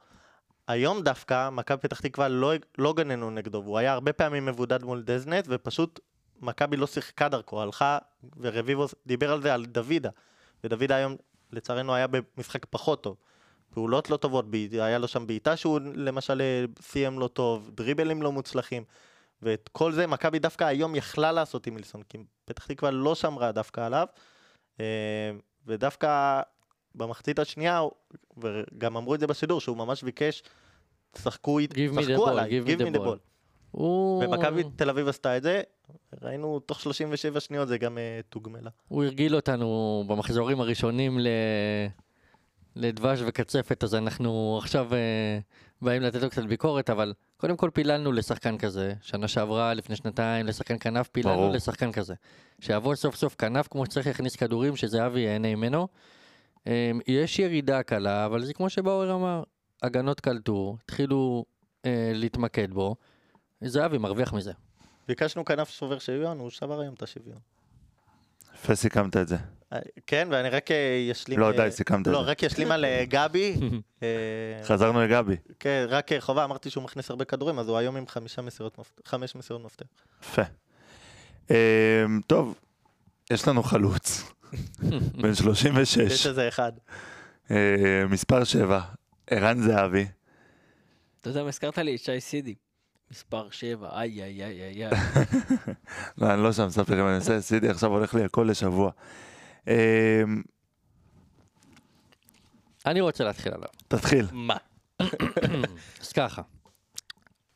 היום דווקא, מכבי פתח תקווה לא, לא גננו נגדו, והוא היה הרבה פעמים מבודד מול דזנט, ופשוט מכבי לא שיחקה דרכו, הלכה, ורביבו דיבר על זה, על דוידה, ודוידה היום, לצערנו, היה במשחק פחות טוב. פעולות לא טובות, היה לו שם בעיטה שהוא למשל סיים לא טוב, דריבלים לא מוצלחים, ואת כל זה מכבי דווקא היום יכלה לעשות עם מילסון, כי פתח תקווה לא שמרה דווקא עליו, אה, ודווקא במחצית השנייה, וגם אמרו את זה בשידור, שהוא ממש ביקש, תשחקו, אית- Give me the ball, עליי, give me the ball. הוא... ומכבי תל אביב עשתה את זה, ראינו תוך 37 שניות זה גם אה, תוגמלה. הוא הרגיל אותנו במחזורים הראשונים ל... לדבש וקצפת, אז אנחנו עכשיו אה, באים לתת לו קצת ביקורת, אבל קודם כל פיללנו לשחקן כזה. שנה שעברה, לפני שנתיים, לשחקן כנף, פיללנו ברור. לשחקן כזה. שיבוא סוף סוף כנף כמו שצריך, יכניס כדורים, שזהבי ייהנה ממנו. אה, יש ירידה קלה, אבל זה כמו שבאואר אמר, הגנות קלטו, התחילו אה, להתמקד בו. זהבי מרוויח מזה. ביקשנו כנף שובר שוויון, הוא שבר היום את השוויון. יפה סיכמת את זה. אה, כן, ואני רק אה, אשלים... לא, אה, די, סיכמת את לא, זה. רק אשלים על אה, גבי. אה, חזרנו לגבי. כן, רק אה, חובה, אמרתי שהוא מכניס הרבה כדורים, אז הוא היום עם. חמש מסירות מפתח. יפה. אמ, טוב, יש לנו חלוץ, בן יש 36, איזה אחד. אה, מספר 7, ערן זהבי. אתה יודע מה הזכרת לי? את שי סידי. מספר 7, איי איי איי איי איי. לא, אני לא שם, ספר לכם, אני עושה סידי, עכשיו הולך לי הכל לשבוע. אמ, אני רוצה להתחיל עליו. תתחיל. מה? אז ככה,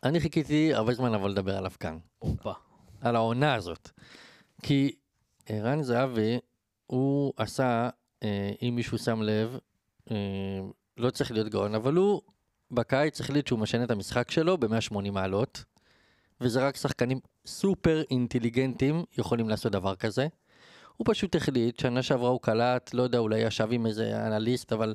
אני חיכיתי הרבה זמן לבוא לדבר עליו כאן, הופה. על העונה הזאת. כי ערן זהבי, הוא עשה, אה, אם מישהו שם לב, אה, לא צריך להיות גאון, אבל הוא בקיץ החליט שהוא משנה את המשחק שלו ב-180 מעלות, וזה רק שחקנים סופר אינטליגנטים יכולים לעשות דבר כזה. הוא פשוט החליט, שנה שעברה הוא קלט, לא יודע, אולי ישב עם איזה אנליסט, אבל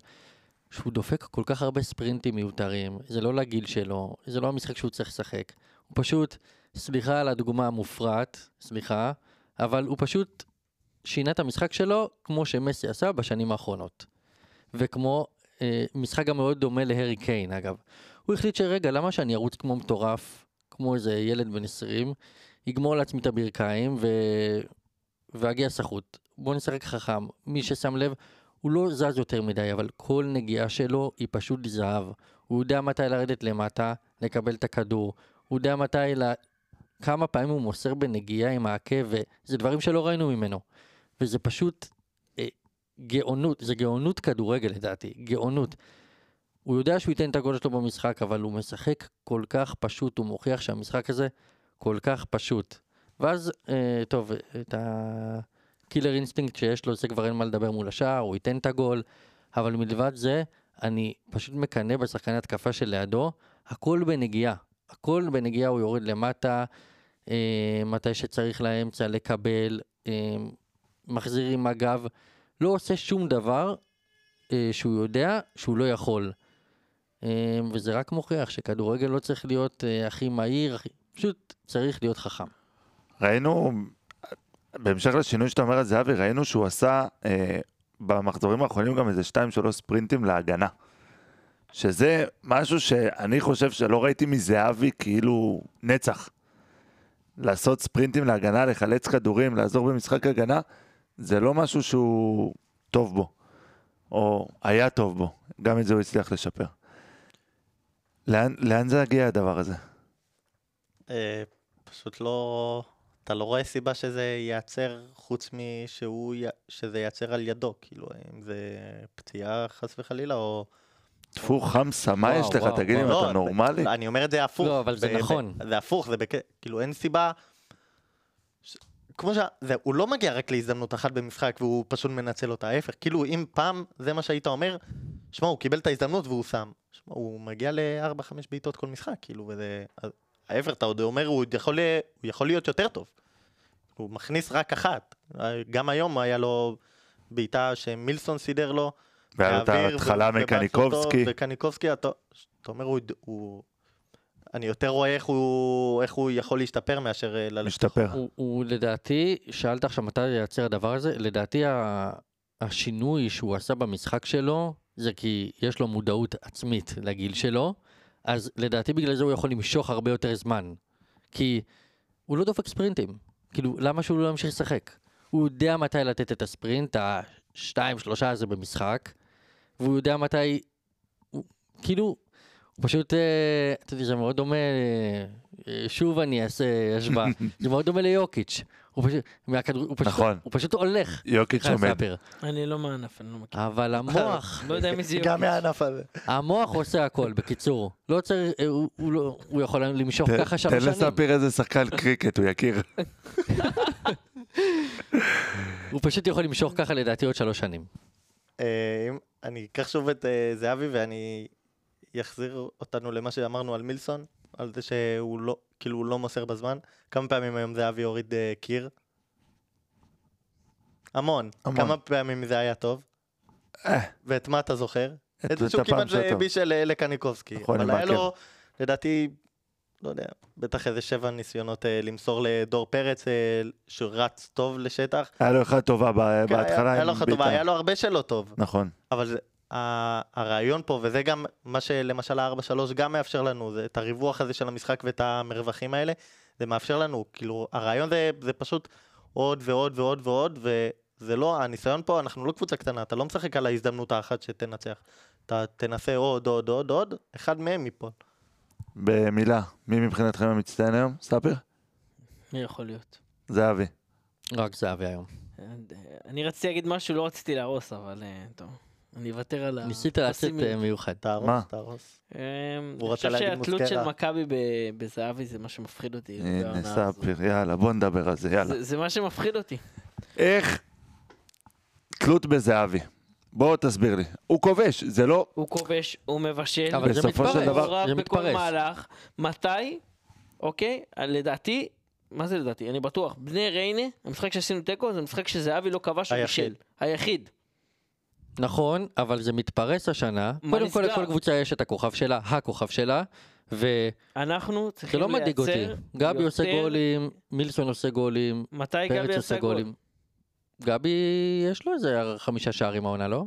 שהוא דופק כל כך הרבה ספרינטים מיותרים, זה לא לגיל שלו, זה לא המשחק שהוא צריך לשחק. הוא פשוט, סליחה על הדוגמה המופרעת, סליחה, אבל הוא פשוט שינה את המשחק שלו כמו שמסי עשה בשנים האחרונות. וכמו, אה, משחק גם מאוד דומה להרי קיין אגב. הוא החליט שרגע, למה שאני ארוץ כמו מטורף, כמו איזה ילד בן 20, יגמור לעצמי את הברכיים ו... ואגיע סחוט. בוא נשחק חכם. מי ששם לב, הוא לא זז יותר מדי, אבל כל נגיעה שלו היא פשוט זהב. הוא יודע מתי לרדת למטה, לקבל את הכדור. הוא יודע מתי. כמה פעמים הוא מוסר בנגיעה עם העקב, וזה דברים שלא ראינו ממנו. וזה פשוט אה, גאונות, זה גאונות כדורגל לדעתי, גאונות. הוא יודע שהוא ייתן את הגול שלו במשחק, אבל הוא משחק כל כך פשוט, הוא מוכיח שהמשחק הזה כל כך פשוט. ואז, אה, טוב, את ה killer instinct שיש לו, זה כבר אין מה לדבר מול השער, הוא ייתן את הגול, אבל מלבד זה, אני פשוט מקנא בשחקני התקפה שלידו, הכל בנגיעה. הכל בנגיעה, הוא יורד למטה, אה, מתי שצריך לאמצע לקבל, אה, מחזיר עם הגב, לא עושה שום דבר אה, שהוא יודע שהוא לא יכול. אה, וזה רק מוכיח שכדורגל לא צריך להיות אה, הכי מהיר, הכי... פשוט צריך להיות חכם. ראינו, בהמשך לשינוי שאתה אומר על זהבי, ראינו שהוא עשה אה, במחזורים האחרונים גם איזה 2-3 ספרינטים להגנה. שזה משהו שאני חושב שלא ראיתי מזהבי כאילו נצח. לעשות ספרינטים להגנה, לחלץ כדורים, לעזור במשחק הגנה, זה לא משהו שהוא טוב בו, או היה טוב בו, גם את זה הוא הצליח לשפר. לאן, לאן זה יגיע הדבר הזה? אה, פשוט לא... אתה לא רואה סיבה שזה ייעצר חוץ משהוא... שזה ייעצר על ידו, כאילו, אם זה פציעה חס וחלילה, או... טפו סמה וואו, יש לך, תגיד לי אם לא, אתה נורמלי? אני אומר את זה הפוך. לא, אבל זה נכון. זה הפוך, זה בק... כאילו אין סיבה... כמו ש... זה, הוא לא מגיע רק להזדמנות אחת במשחק והוא פשוט מנצל אותה, ההפך, כאילו אם פעם זה מה שהיית אומר, שמע, הוא קיבל את ההזדמנות והוא שם. שמע, הוא מגיע ל-4-5 בעיטות כל משחק, כאילו, וזה... ההפך, אתה עוד אומר, הוא יכול, הוא יכול להיות יותר טוב. הוא מכניס רק אחת. גם היום היה לו בעיטה שמילסון סידר לו. והיה לו את ההתחלה מקניקובסקי. וקניקובסקי, אתה, אתה אומר, הוא, הוא... אני יותר רואה איך הוא, איך הוא יכול להשתפר מאשר אה, ללכת. משתפר. הוא, הוא לדעתי, שאלת עכשיו מתי ייעצר הדבר הזה, לדעתי ה, השינוי שהוא עשה במשחק שלו, זה כי יש לו מודעות עצמית לגיל שלו, אז לדעתי בגלל זה הוא יכול למשוך הרבה יותר זמן. כי הוא לא דופק ספרינטים. כאילו, למה שהוא לא ימשיך לשחק? הוא יודע מתי לתת את הספרינט, השתיים, שלושה הזה במשחק, והוא יודע מתי כאילו, הוא פשוט, אה, אתה יודע, זה מאוד דומה, אה, שוב אני אעשה השוואה, זה מאוד דומה ליוקיץ'. הוא פשוט, מהכדור, הוא פשוט, נכון. הוא פשוט הולך. יוקיץ' עומד. אני לא מהענף, אני לא מכיר. אבל המוח, לא יודע מי זה גם יוקיץ'. מהענף הזה. המוח עושה הכל, בקיצור. לא צריך, אה, הוא- הוא לא- הוא יכול למשוך ככה שם תן שנים. לספיר איזה שחקן קריקט, הוא יכיר. הוא פשוט יכול למשוך ככה לדעתי עוד שלוש שנים. אה, אם אני אקח שוב את אה, זהבי ואני אחזיר אותנו למה שאמרנו על מילסון, על זה שהוא לא, כאילו הוא לא מוסר בזמן. כמה פעמים היום זהבי הוריד אה, קיר? המון. כמה פעמים זה היה טוב? ואת מה אתה זוכר? את- זה שהוא כמעט. בישל לקניקובסקי. נכון, אבל היה. לו, לדעתי, לא יודע, בטח איזה שבע ניסיונות אה, למסור לדור פרץ, אה, שרץ טוב לשטח. היה לו אחד טובה ב- כן, בהתחלה היה לו אחד טובה. היה לו הרבה שלא טוב. נכון. אבל זה, ה- הרעיון פה, וזה גם מה שלמשל ה-4-3 גם מאפשר לנו, זה את הריווח הזה של המשחק ואת המרווחים האלה, זה מאפשר לנו, כאילו, הרעיון זה, זה פשוט עוד ועוד ועוד ועוד, וזה לא, הניסיון פה, אנחנו לא קבוצה קטנה, אתה לא משחק על ההזדמנות האחת שתנצח. אתה תנסה עוד, עוד, עוד, עוד, אחד מהם ייפול. במילה, מי מבחינתכם המצטיין היום? ספיר? מי יכול להיות? זהבי. רק זהבי היום. אני רציתי להגיד משהו, לא רציתי להרוס, אבל אה, טוב. אני אוותר על ה... ניסית לצאת. אה, מיוחד. תהרוס, מה? תהרוס. אמ, אני חושב שהתלות של. מכבי בזהבי זה מה שמפחיד אותי. הנה. ספיר, יאללה, בוא נדבר על זה, יאללה. זה- זה מה שמפחיד אותי. איך תלות בזהבי? בוא תסביר לי. הוא כובש, זה לא... הוא כובש, הוא מבשל, אבל זה דבר- הוא רב זה בכל. מהלך. מתי? אוקיי? לדעתי, מה זה לדעתי? אני בטוח. בני ריינה, המשחק שעשינו תיקו, זה משחק שזהבי לא כבש או היחיד. בישל. היחיד. נכון, אבל זה מתפרץ השנה. מה קודם כל? לכל קבוצה יש את הכוכב שלה, הכוכב שלה, וזה אנחנו צריכים לא לייצר... מדאיג אותי. גבי עושה גולים, מילסון עושה גולים, פרץ עושה גול? גולים. גבי, יש לו איזה חמישה שערים העונה, לא?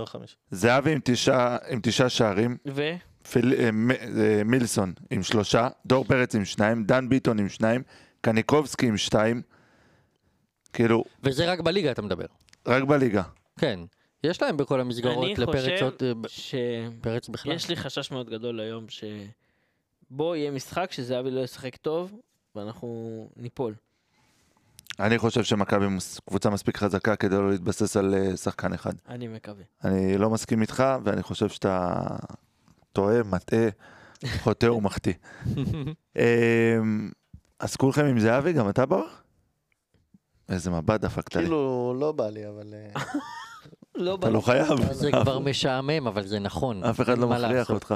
לא חמש. זהבי עם תשעה, עם תשעה שערים, ו? פיל, אה, מ- אה, מילסון עם שלושה, דור פרץ עם שניים, דן ביטון עם שניים, קניקובסקי עם שתיים. כאילו, וזה רק בליגה אתה מדבר. רק בליגה. כן. יש להם בכל המסגרות אני לפרץ חושב עוד... אה, ב- ש... פרץ בכלל. יש לי חשש מאוד גדול היום שבו יהיה משחק שזהבי לא ישחק טוב ואנחנו ניפול. אני חושב שמכבי קבוצה מספיק חזקה כדי לא להתבסס על אה, שחקן אחד. אני מקווה. אני לא מסכים איתך, ואני חושב שאתה טועה, מטעה, חוטא ומחטיא. אמ, אז כולכם עם זהבי, גם אתה בר? איזה מבט דפקת לי. כאילו, לא בא לי, אבל... אה, לא אתה לא חייב. זה כבר משעמם, אבל זה נכון. אף אחד לא מכריח. אותך.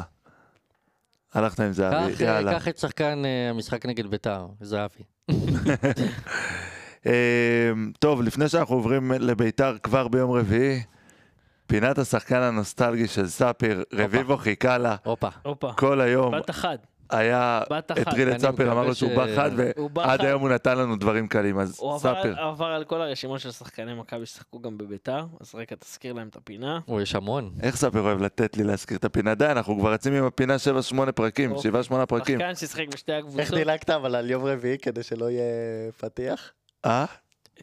הלכת עם זהבי, אה, יאללה. קח את שחקן המשחק נגד ביתר, זהבי. אמ, טוב, לפני שאנחנו עוברים לביתר כבר ביום רביעי, פינת השחקן הנוסטלגי של ספיר, רביבו חיכה לה הופה. כל היום, בת אחת. היה. הטריל את ספיר, אמר לו שהוא ש- בא חד, ועד. היום הוא נתן לנו דברים קלים, אז הוא עבר, ספיר. על כל הרשימות של שחקני מכבי ששיחקו גם בביתר, אז רגע תזכיר להם את הפינה. הוא יש המון. איך ספיר אוהב לתת לי להזכיר את הפינה? די, אנחנו כבר רצים עם הפינה 7-8 פרקים, אוקיי. 7-8 פרקים. שחקן ששיחק בשתי איך הקבוצות. דילגת אבל על יום רביעי כדי שלא יהיה פתיח? אה?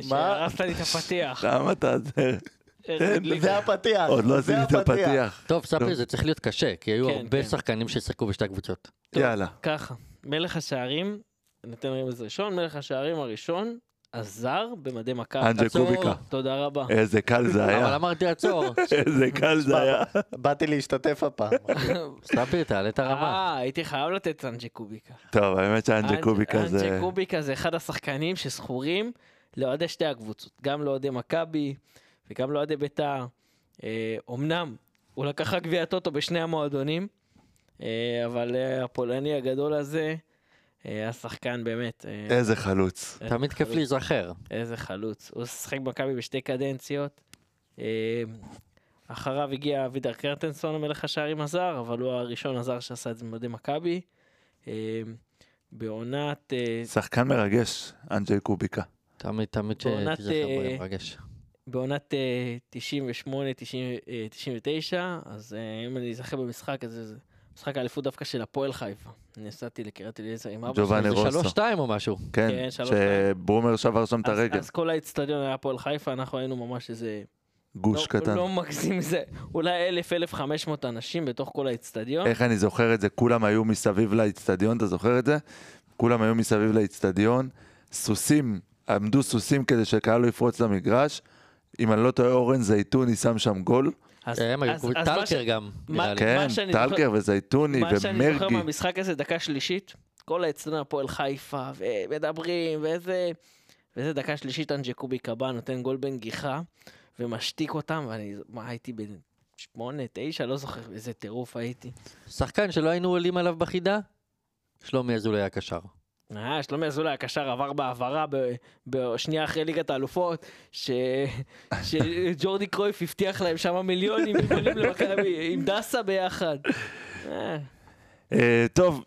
שהרסת לי את הפתיח. למה אתה... זה הפתיח. עוד לא זה עשיתי את הפתיח. טוב. ספיר, זה צריך להיות קשה, כי היו כן, הרבה כן. שחקנים ששיחקו בשתי הקבוצות. יאללה. ככה, מלך השערים, ניתן רמז ראשון, מלך השערים הראשון, הזר במדי מכבי. אנג'ה. קוביקה. תודה רבה. איזה קל זה אבל היה. אמרתי עצור. איזה קל זה היה. באתי להשתתף הפעם. ספיר, תעלה את הרמה. אה, הייתי חייב לתת אנג'ה קוביקה. טוב, האמת שאנג'ה אנג'- קוביקה זה... אנג'ה קוביקה זה אחד השחקנים שזכורים לאוהדי שתי הקבוצות, גם לאוהדי מכבי וגם לאוהדי ביתר. אה, אמנם הוא לקח רק גביע הטוטו בשני המועדונים, אה, אבל אה, הפולני הגדול הזה, אה, השחקן באמת, אה, איזה חלוץ. תמיד כיף. להיזכר. איזה חלוץ. הוא שיחק במכבי בשתי קדנציות. אה, אחריו הגיע אבידר קרטנסון, המלך השערים הזר, אבל הוא הראשון הזר שעשה את זה במדי מכבי. בעונת... שחקן מרגש, אנג'ה קוביקה. תמיד, תמיד שתיזכר בו, מרגש. בעונת אה, 98, 90, אה, 99, אז אם אני אזכר במשחק הזה, זה משחק האליפות דווקא של הפועל חיפה. נסעתי לקריית אליעזר עם אבא שלי. זה רוסו. שלוש שתיים או משהו. כן, כן, שברומר שבר שם את הרגל. אז כל האצטדיון היה הפועל חיפה, אנחנו היינו ממש איזה גוש לא, קטן. לא מגזים מזה, אולי 1,000-1,500 אנשים בתוך כל האיצטדיון. איך אני זוכר את זה? כולם היו מסביב לאיצטדיון, אתה זוכר את זה? כולם היו מסביב לאיצטדיון, סוסים, עמדו סוסים כדי שקהל לא יפרוץ למגרש. אם אני לא טועה, אורן זייתוני שם שם גול. אז- הם היו, ש- טלקר גם, מה- נראה לי. כן, טלקר וזייתוני מה שאני זוכר ומרגי. מהמשחק הזה, דקה שלישית, כל האצטדיון הפועל חיפה, ומדברים, ואיזה... ואיזה דקה שלישית אנג'קובי קבא נותן גול בנגיחה, ומשתיק אותם, ואני, מה, הייתי בן שמונה, תשע, לא זוכר איזה טירוף הייתי. שחקן שלא היינו עולים עליו בחידה, שלומי אזולאי הקשר. אה, שלומי אזולאי הקשר עבר בהעברה ב- בשנייה אחרי ליגת האלופות, ש... שג'ורדי קרויף הבטיח להם שם מיליונים, עם דסה ביחד. אה, אה, טוב,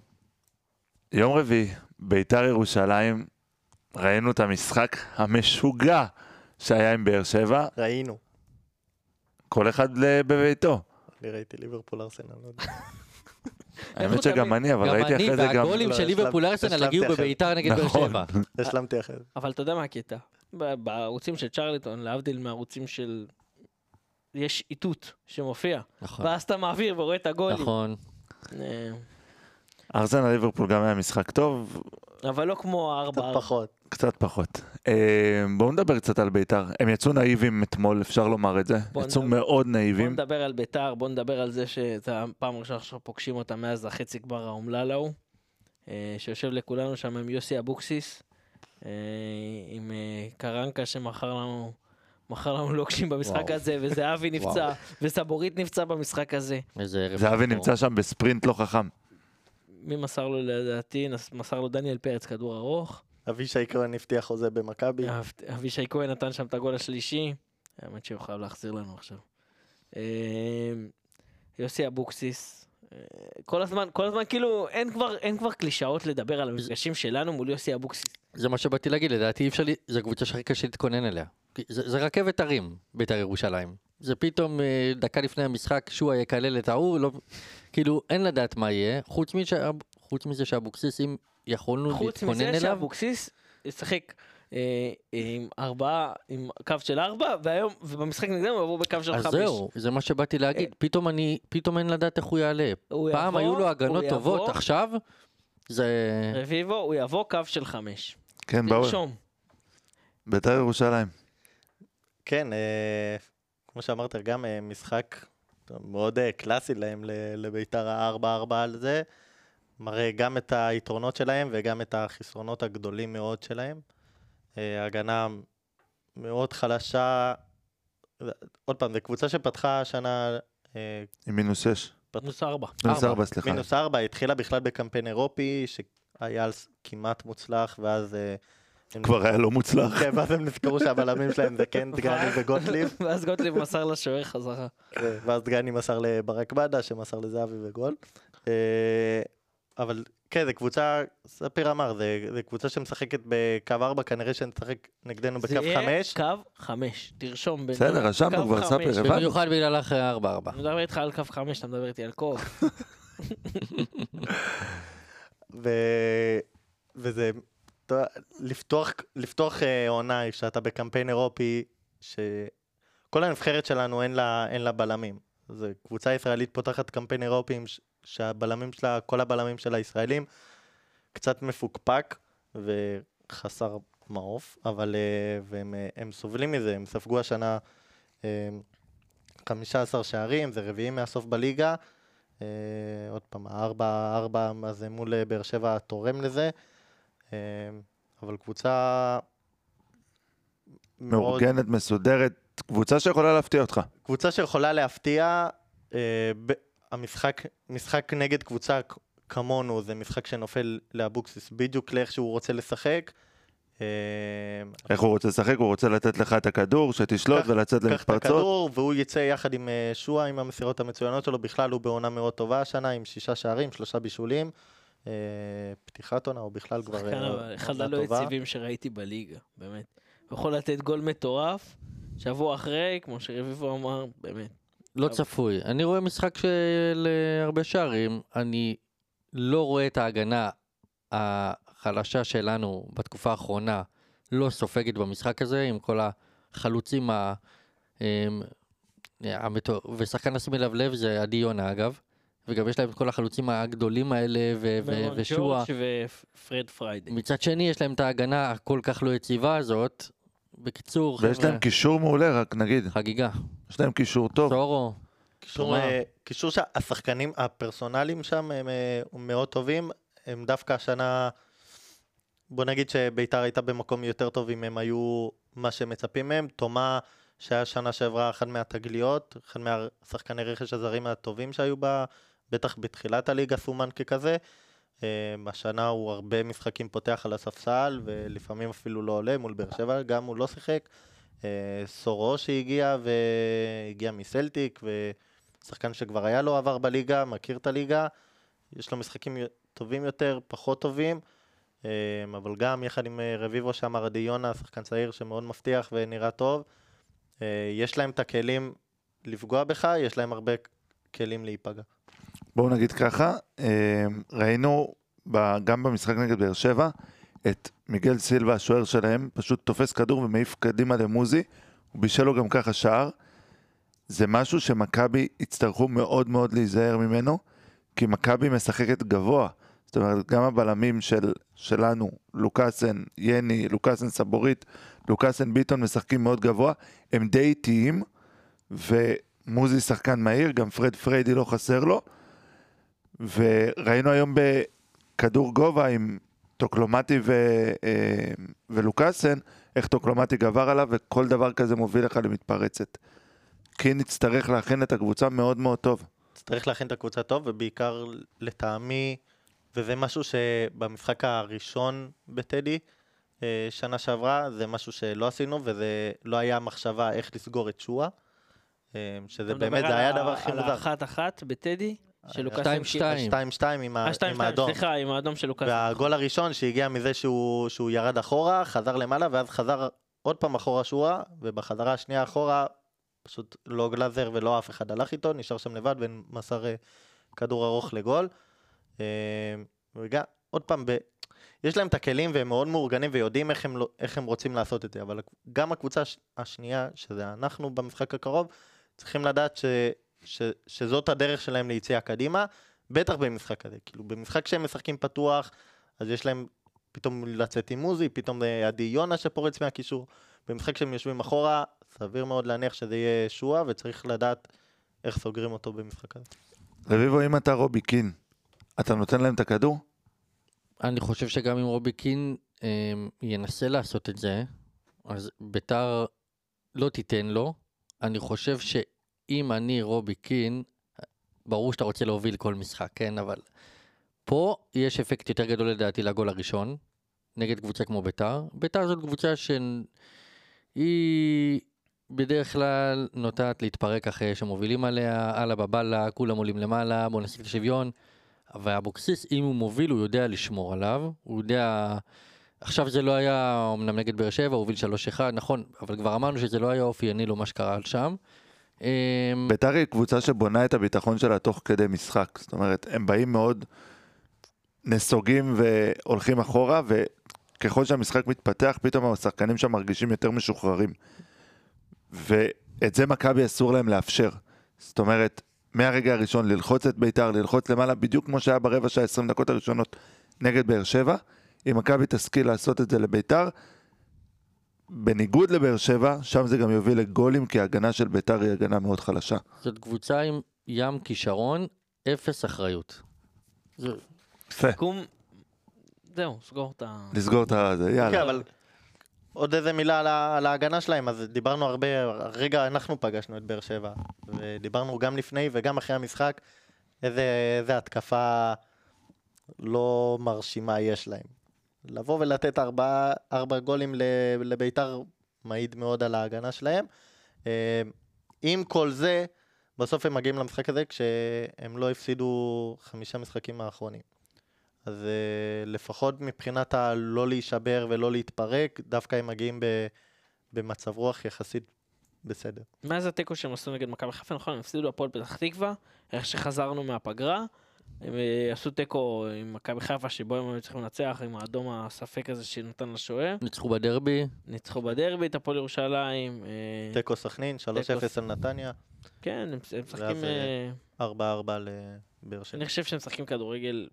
יום רביעי, ביתר ירושלים, ראינו את המשחק המשוגע שהיה עם באר שבע, ראינו. כל אחד בביתו. אני ראיתי ליברפול ארסנל, לא יודע. האמת שגם אני, אבל גם ראיתי אני, אחרי זה גם... והגולים לא, של ליברפול ארסנל הגיעו. בביתר נגד באר נכון. שבע. השלמתי אחרי זה. אבל אתה יודע מה הקטע? בערוצים של צ'רליטון, להבדיל מהערוצים של... יש איתות שמופיע, נכון, ואז אתה מעביר ורואה את הגולים. נכון. ארסנל ליברפול גם היה משחק טוב, אבל לא כמו קצת הארבע. פחות. קצת פחות. אה, בואו נדבר קצת על ביתר. הם יצאו נאיבים אתמול, אפשר לומר את זה. יצאו נדבר. מאוד נאיבים. נדבר על ביתר, בוא נדבר על זה שזו הפעם הראשונה שאנחנו פוגשים אותם מאז החצי גמר האומלל ההוא, אה, שיושב לכולנו שם עם יוסי אבוקסיס, אה, עם אה, קרנקה שמכר לנו... מכר לנו לוקשים במשחק וואו. הזה, וזהבי נפצע, וסבורית נפצע במשחק הזה. איזה ערב. זהבי. נמצא שם בספרינט לא חכם. מי מסר לו לדעתי? מסר לו דניאל פרץ כדור ארוך. אבישי כהן הבטיח חוזה במכבי. אב- אבישי כהן נתן שם את הגול השלישי. האמת שהוא חייב להחזיר לנו עכשיו. אה, יוסי אבוקסיס. אה, כל הזמן, כל הזמן כאילו אין כבר, אין כבר קלישאות לדבר על המפגשים שלנו מול יוסי אבוקסיס. זה מה שבאתי להגיד, לדעתי אי אפשר, זו הקבוצה שהכי קשה להתכונן אליה. זה, זה רכבת הרים, בית"ר ירושלים. זה פתאום אה, דקה לפני המשחק, שועה יקלל את ההוא, לא, כאילו אין לדעת מה יהיה, חוץ, מזה, חוץ מזה שאבוקסיס, אם יכולנו חוץ להתכונן מזה אליו, שאבוקסיס ישחק אה, עם ארבעה, עם קו של ארבע, והיום, ובמשחק נגדנו הוא יבוא בקו של אז חמש. זהו, זה מה שבאתי להגיד, פתאום אני, פתאום אין לדעת איך הוא יעלה. הוא פעם יבוא, היו לו הגנות טובות, יבוא, עכשיו זה... רביבו, הוא יבוא קו של חמש. כן, באו. תרשום. ביתר ירושלים. כן, אה, כמו שאמרת, גם אה, משחק מאוד אה, קלאסי להם, לביתר ה-4-4 על זה. מראה גם את היתרונות שלהם וגם את החסרונות הגדולים מאוד שלהם. אה, הגנה מאוד חלשה. עוד פעם, זו קבוצה שפתחה השנה עם מינוס 6. מינוס ארבע. מינוס ארבע. 4, סליחה. מינוס ארבע, התחילה בכלל בקמפיין אירופי, שהיה כמעט מוצלח, ואז... הם כבר היה לא מוצלח. כן, ואז הם נזכרו שהבלמים שלהם זה כן דגני וגוטליב, ואז גוטליב מסר לשוער חזרה. כן, ואז דגני מסר לברק בדה, שמסר לזהבי וגול. אה, אבל כן, זו קבוצה, ספיר אמר, זו קבוצה שמשחקת בקו 4, כנראה שנשחק נגדנו זה בקו יהיה 5. קו חמש. תרשום. בן- בסדר, רשמנו כבר. ספיר, הבנו. במיוחד בגלל אחרי 4-4. אני מדבר איתך על קו חמש, אתה מדבר איתי על קו. ו... וזה, לפתוח, לפתוח אה, עונה כשאתה בקמפיין אירופי, שכל הנבחרת שלנו אין לה, אין לה בלמים. זו קבוצה ישראלית פותחת קמפיין אירופי ש- שהבלמים שלה, כל הבלמים שלה ישראלים, קצת מפוקפק וחסר מעוף, אבל אה, והם אה, הם סובלים מזה, הם ספגו השנה אה, 15 שערים, זה רביעי מהסוף בליגה. אה, עוד פעם, הארבע, ארבע הזה מול אה, באר שבע תורם לזה. אה, אבל קבוצה מאוד, מאורגנת, מסודרת, קבוצה שיכולה להפתיע אותך. קבוצה שיכולה להפתיע. אה, ב, המשחק, משחק נגד קבוצה כמונו זה משחק שנופל לאבוקסיס בדיוק לאיך שהוא רוצה לשחק. אה, איך הוא רוצה לשחק? הוא רוצה לתת לך את הכדור, שתשלוט קח- ולצאת קח את למתפרצות. הכדור והוא יצא יחד עם אה, שועה עם המסירות המצוינות שלו, בכלל הוא בעונה מאוד טובה השנה עם שישה שערים, שלושה בישולים. אה, פתיחת עונה, הוא בכלל כבר שחקן אה, אבל אחד הלא. יציבים שראיתי בליגה, באמת. הוא יכול לתת גול מטורף, שבוע אחרי, כמו שרביבו אמר, באמת. לא אבל- צפוי. אני רואה משחק של אה, הרבה שערים, אני לא רואה את ההגנה החלשה שלנו בתקופה האחרונה לא סופגת במשחק הזה, עם כל החלוצים אמ, המטו- ושחקן לשים אליו לב זה עדי יונה אגב, וגם יש להם את כל החלוצים הגדולים האלה ו- ו- ושועה. ופרד פריידי. מצד שני יש להם את ההגנה הכל כך לא יציבה הזאת. בקיצור, ויש חבר'ה, להם קישור מעולה, רק נגיד. חגיגה. יש להם קישור טוב. סורו, קישור. אה, קישור שהשחקנים הפרסונליים שם הם אה, מאוד טובים, הם דווקא השנה, בוא נגיד שביתר הייתה במקום יותר טוב אם הם היו מה שמצפים מהם, תומה שהיה שנה שעברה אחת מהתגליות, אחד מהשחקני רכש הזרים הטובים שהיו בה, בטח בתחילת הליגה סומן ככזה. אה, השנה הוא הרבה משחקים פותח על הספסל ולפעמים אפילו לא עולה מול באר שבע, גם הוא לא שיחק. אה, סורו שהגיע והגיע מסלטיק ושחקן שכבר היה לו עבר בליגה, מכיר את הליגה, יש לו משחקים טובים יותר, פחות טובים, אה, אבל גם יחד עם אה, רביבו שאמר עדי יונה, שחקן צעיר שמאוד מבטיח ונראה טוב, אה, יש להם את הכלים לפגוע בך, יש להם הרבה כלים להיפגע. בואו נגיד ככה, אה, ראינו גם במשחק נגד באר שבע את מיגל סילבה, השוער שלהם, פשוט תופס כדור ומעיף קדימה למוזי, הוא בישל לו גם ככה שער. זה משהו שמכבי יצטרכו מאוד מאוד להיזהר ממנו, כי מכבי משחקת גבוה. זאת אומרת, גם הבלמים של, שלנו, לוקאסן, יני, לוקאסן סבורית, לוקאסן ביטון משחקים מאוד גבוה, הם די איטיים, ומוזי שחקן מהיר, גם פרד פריידי לא חסר לו. וראינו היום בכדור גובה עם טוקלומטי ו, אה, ולוקאסן, איך טוקלומטי גבר עליו, וכל דבר כזה מוביל לך למתפרצת. כי נצטרך להכין את הקבוצה מאוד מאוד טוב. צריך להכין את הקבוצה טוב, ובעיקר לטעמי, וזה משהו שבמשחק הראשון בטדי, אה, שנה שעברה, זה משהו שלא עשינו, וזה לא היה מחשבה איך לסגור את שואה, אה, שזה באמת, זה היה הדבר הכי על מוזר. האחת-אחת בטדי, של לוקאסן שתיים, קיבל- שתיים. 2-2 עם אה, האדום. סליחה, עם האדום של לוקאסן. והגול הראשון שהגיע מזה שהוא, שהוא ירד אחורה, חזר למעלה, ואז חזר עוד פעם אחורה שואה, ובחזרה השנייה אחורה, פשוט לא גלאזר ולא אף אחד הלך איתו, נשאר שם לבד ומסר אה, כדור ארוך לגול. אה, וגם, עוד פעם, ב... יש להם את הכלים והם מאוד מאורגנים ויודעים איך הם, לא- איך הם רוצים לעשות את זה, אבל גם הקבוצה הש- השנייה, שזה אנחנו במשחק הקרוב, צריכים לדעת ש, ש, שזאת הדרך שלהם ליציאה קדימה, בטח במשחק כזה. כאילו, במשחק שהם משחקים פתוח, אז יש להם פתאום לצאת עם מוזי, פתאום אה, עדי יונה שפורץ מהקישור. במשחק שהם יושבים אחורה, סביר מאוד להניח שזה יהיה שועה, וצריך לדעת איך סוגרים אותו במשחק הזה. רביבו, אם אתה רובי קין, אתה נותן להם את הכדור? אני חושב שגם אם רובי קין אה, ינסה לעשות את זה, אז ביתר לא תיתן לו. אני חושב שאם אני רובי קין, ברור שאתה רוצה להוביל כל משחק, כן? אבל פה יש אפקט יותר גדול לדעתי לגול הראשון, נגד קבוצה כמו ביתר. ביתר זאת קבוצה שהיא בדרך כלל נוטת להתפרק אחרי שמובילים עליה, הלאה בבאללה, כולם עולים למעלה, בוא נשיג את השוויון. אבל אבוקסיס, אם הוא מוביל, הוא יודע לשמור עליו, הוא יודע... עכשיו זה לא היה אמנם נגד באר שבע, הוא הוביל 3-1, נכון, אבל כבר אמרנו שזה לא היה אופייני לו מה שקרה שם. אמ, ביתר היא קבוצה שבונה את הביטחון שלה תוך כדי משחק. זאת אומרת, הם באים מאוד נסוגים והולכים אחורה, וככל שהמשחק מתפתח, פתאום השחקנים שם מרגישים יותר משוחררים. ואת זה מכבי אסור להם לאפשר. זאת אומרת, מהרגע הראשון ללחוץ את ביתר, ללחוץ למעלה, בדיוק כמו שהיה ברבע שעה 20 דקות הראשונות נגד באר שבע. אם מכבי תשכיל לעשות את זה לביתר, בניגוד לבאר שבע, שם זה גם יוביל לגולים, כי ההגנה של ביתר היא הגנה מאוד חלשה. זאת קבוצה עם ים כישרון, אפס אחריות. זה- יפה. קום, זהו, סגור את ה... לסגור את ה... זה, כן, יאללה. אבל עוד איזה מילה על, ה- על ההגנה שלהם, אז דיברנו הרבה, הרגע אנחנו פגשנו את באר שבע, ודיברנו גם לפני וגם אחרי המשחק, איזה, איזה התקפה לא מרשימה יש להם. לבוא ולתת ארבע גולים לביתר מעיד מאוד על ההגנה שלהם. אה, עם כל זה, בסוף הם מגיעים למשחק הזה כשהם לא הפסידו חמישה משחקים האחרונים. אז uh, לפחות מבחינת הלא להישבר ולא להתפרק, דווקא הם מגיעים ב, במצב רוח יחסית בסדר. מאז התיקו שהם עשו נגד מכבי חיפה, נכון, הם הפסידו הפועל פתח תקווה, איך שחזרנו מהפגרה, הם אה, עשו תיקו עם מכבי חיפה, שבו הם היו צריכים לנצח, עם האדום הספק הזה שנתן לשוער. ניצחו בדרבי, ניצחו בדרבי את הפועל ירושלים. אה, תיקו סכנין, 3-0 על נתניה, כן, הם משחקים... ואז, אה, 4-4 לבאר שבע. אני חושב שהם משחקים כדורגל,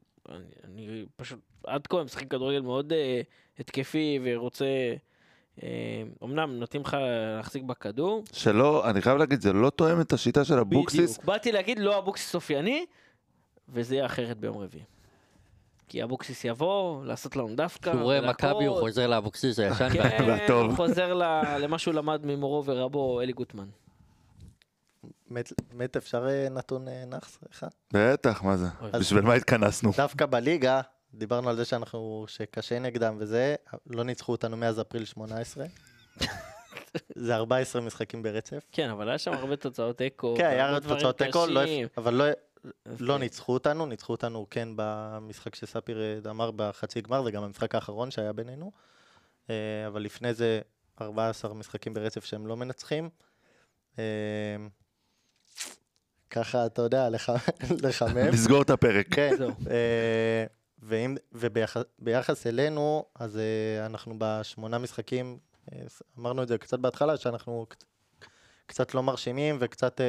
אני, פשוט, עד כה הם משחקים כדורגל מאוד התקפי ורוצה, אמנם נותנים לך להחזיק בכדור. שלא, אני חייב להגיד, זה לא תואם את השיטה של אבוקסיס. בדיוק. באתי להגיד לא אבוקסיס אופייני, וזה יהיה אחרת ביום רביעי. כי אבוקסיס יבוא, לעשות לנו דווקא. כשהוא רואה. מכבי הוא חוזר לאבוקסיס הישן. כן, והטוב. הוא חוזר ל- למה שהוא למד ממורו ורבו אלי גוטמן. מת- אפשר אה, נתון אה, נאחס אחד? בטח, מה זה? בשביל מה התכנסנו? דווקא בליגה, דיברנו על זה שאנחנו, שקשה נגדם וזה, לא ניצחו אותנו מאז אפריל 18. זה 14 משחקים ברצף. כן, אבל היה שם הרבה תוצאות תיקו. כן, היה דברים תוצאות תיקו, לא אבל לא- לא. ניצחו אותנו, ניצחו אותנו כן במשחק שספיר אה, אמר בחצי גמר, זה גם המשחק האחרון שהיה בינינו. אה, אבל לפני זה 14 משחקים ברצף שהם לא מנצחים. אה, ככה, אתה יודע, לח- לחמם. נסגור את הפרק. כן, וביחס אלינו, אז אנחנו בשמונה משחקים, אמרנו את זה קצת בהתחלה, שאנחנו קצ- קצת לא מרשימים וקצת,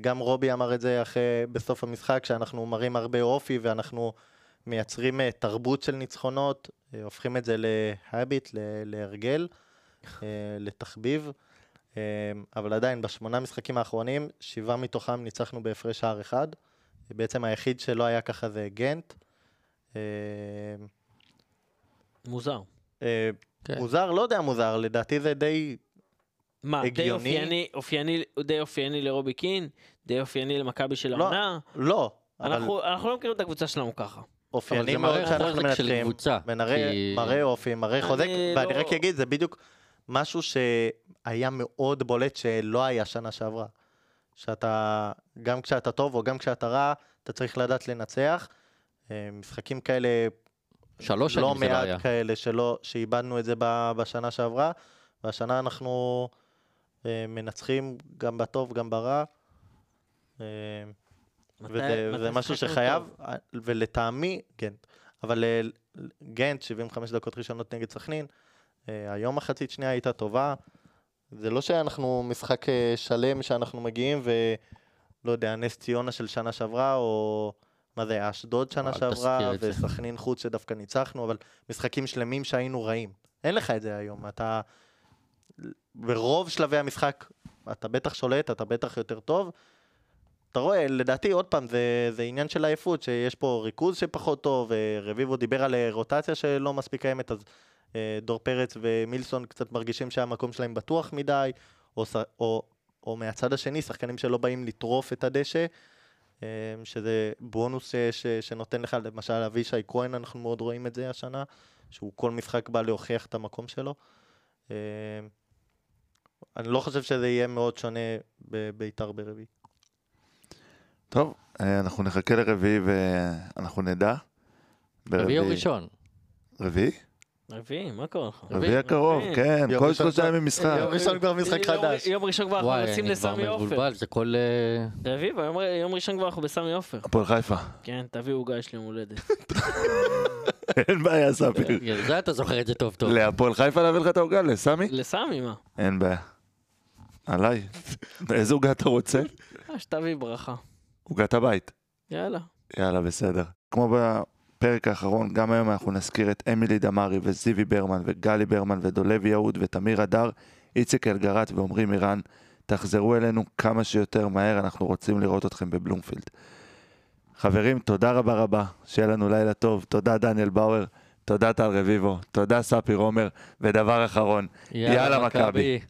גם רובי אמר את זה אחרי, בסוף המשחק, שאנחנו מראים הרבה אופי ואנחנו מייצרים אה, תרבות של ניצחונות, אה, הופכים את זה להביט, להרגל, אה, לתחביב. אה, אבל עדיין, בשמונה משחקים האחרונים, שבעה מתוכם ניצחנו בהפרש שער אחד. בעצם היחיד שלא היה ככה זה גנט. אה, מוזר. אה, כן. מוזר, לא יודע מוזר, לדעתי זה די... מה, די הגיוני? אופייני, אופייני, די אופייני לרובי קין? די אופייני למכבי של לא, העונה? לא, אבל אנחנו אנחנו לא מכירים את הקבוצה שלנו ככה. אבל אופייני זה מאוד מראה שאנחנו חוזק של מנצחים. קבוצה. מראה, כי- מראה אופי, מראה חוזק, אני ואני לא- רק אגיד, זה בדיוק משהו שהיה מאוד בולט שלא היה שנה שעברה. שאתה, גם כשאתה טוב או גם כשאתה רע, אתה צריך לדעת לנצח. אה, משחקים כאלה, שלוש לא שנים זה לא היה. מעט כאלה שלא, שאיבדנו את זה ב- בשנה שעברה, והשנה אנחנו מנצחים גם בטוב, גם ברע. אה, מתי- וזה, מתי משהו שחייב? אה, ולטעמי, גנט. אבל אה, גנט, 75 דקות ראשונות נגד סכנין, אה, היום מחצית שנייה הייתה טובה. זה לא שאנחנו משחק אה, שלם שאנחנו מגיעים ולא יודע, נס ציונה של שנה שעברה, או מה זה, אשדוד שנה שעברה. וסכנין חוץ שדווקא ניצחנו, אבל משחקים שלמים שהיינו רעים. אין לך את זה היום. אתה, ברוב שלבי המשחק, אתה בטח שולט, אתה בטח יותר טוב. אתה רואה, לדעתי, עוד פעם, זה, זה עניין של עייפות, שיש פה ריכוז שפחות טוב, ורביבו דיבר על אה, רוטציה שלא מספיק קיימת, אז אה, דור פרץ ומילסון קצת מרגישים שהמקום שלהם בטוח מדי, או, או, או מהצד השני, שחקנים שלא באים לטרוף את הדשא, אה, שזה בונוס ש, ש, שנותן לך, למשל אבישי כהן, אנחנו מאוד רואים את זה השנה, שהוא כל משחק בא להוכיח את המקום שלו. אה, אני לא חושב שזה יהיה מאוד שונה בביתר ברביעי. טוב, אה, אנחנו נחכה לרביעי ואנחנו נדע. רביעי או ראשון? רביעי? רביעי, מה קורה לך? רביעי הקרוב. כן, יום כל ראשון שלושה כבר- ימים משחק. יום ראשון כבר משחק חדש. יום ראשון כבר אנחנו וואי, יוצאים אני כבר לסמי עופר. מבולבל, זה כל... אה, רביעי, יום- ראשון כבר אנחנו בסמי עופר. הפועל חיפה. כן, תביאו עוגה, יש לי יום הולדת. אין בעיה, ספיר. זה אתה זוכר את זה טוב טוב. להפועל חיפה להביא לך את העוגה? לסמי? לסמי, מה? אין בעיה. עליי. איזה עוגה אתה רוצה? אה, שתביא ברכה. עוגת הבית. יאללה. יאללה, בסדר. כמו בפרק האחרון, גם היום אנחנו נזכיר את אמילי דמארי וזיוי ברמן וגלי ברמן ודולב יהוד ותמיר אדר, איציק אלגרט ועמרי מירן. תחזרו אלינו כמה שיותר מהר, אנחנו רוצים לראות אתכם בבלומפילד. חברים, תודה רבה רבה, שיהיה לנו לילה טוב. תודה דניאל באואר, תודה טל רביבו, תודה ספיר עומר, ודבר אחרון, יאללה, מכבי.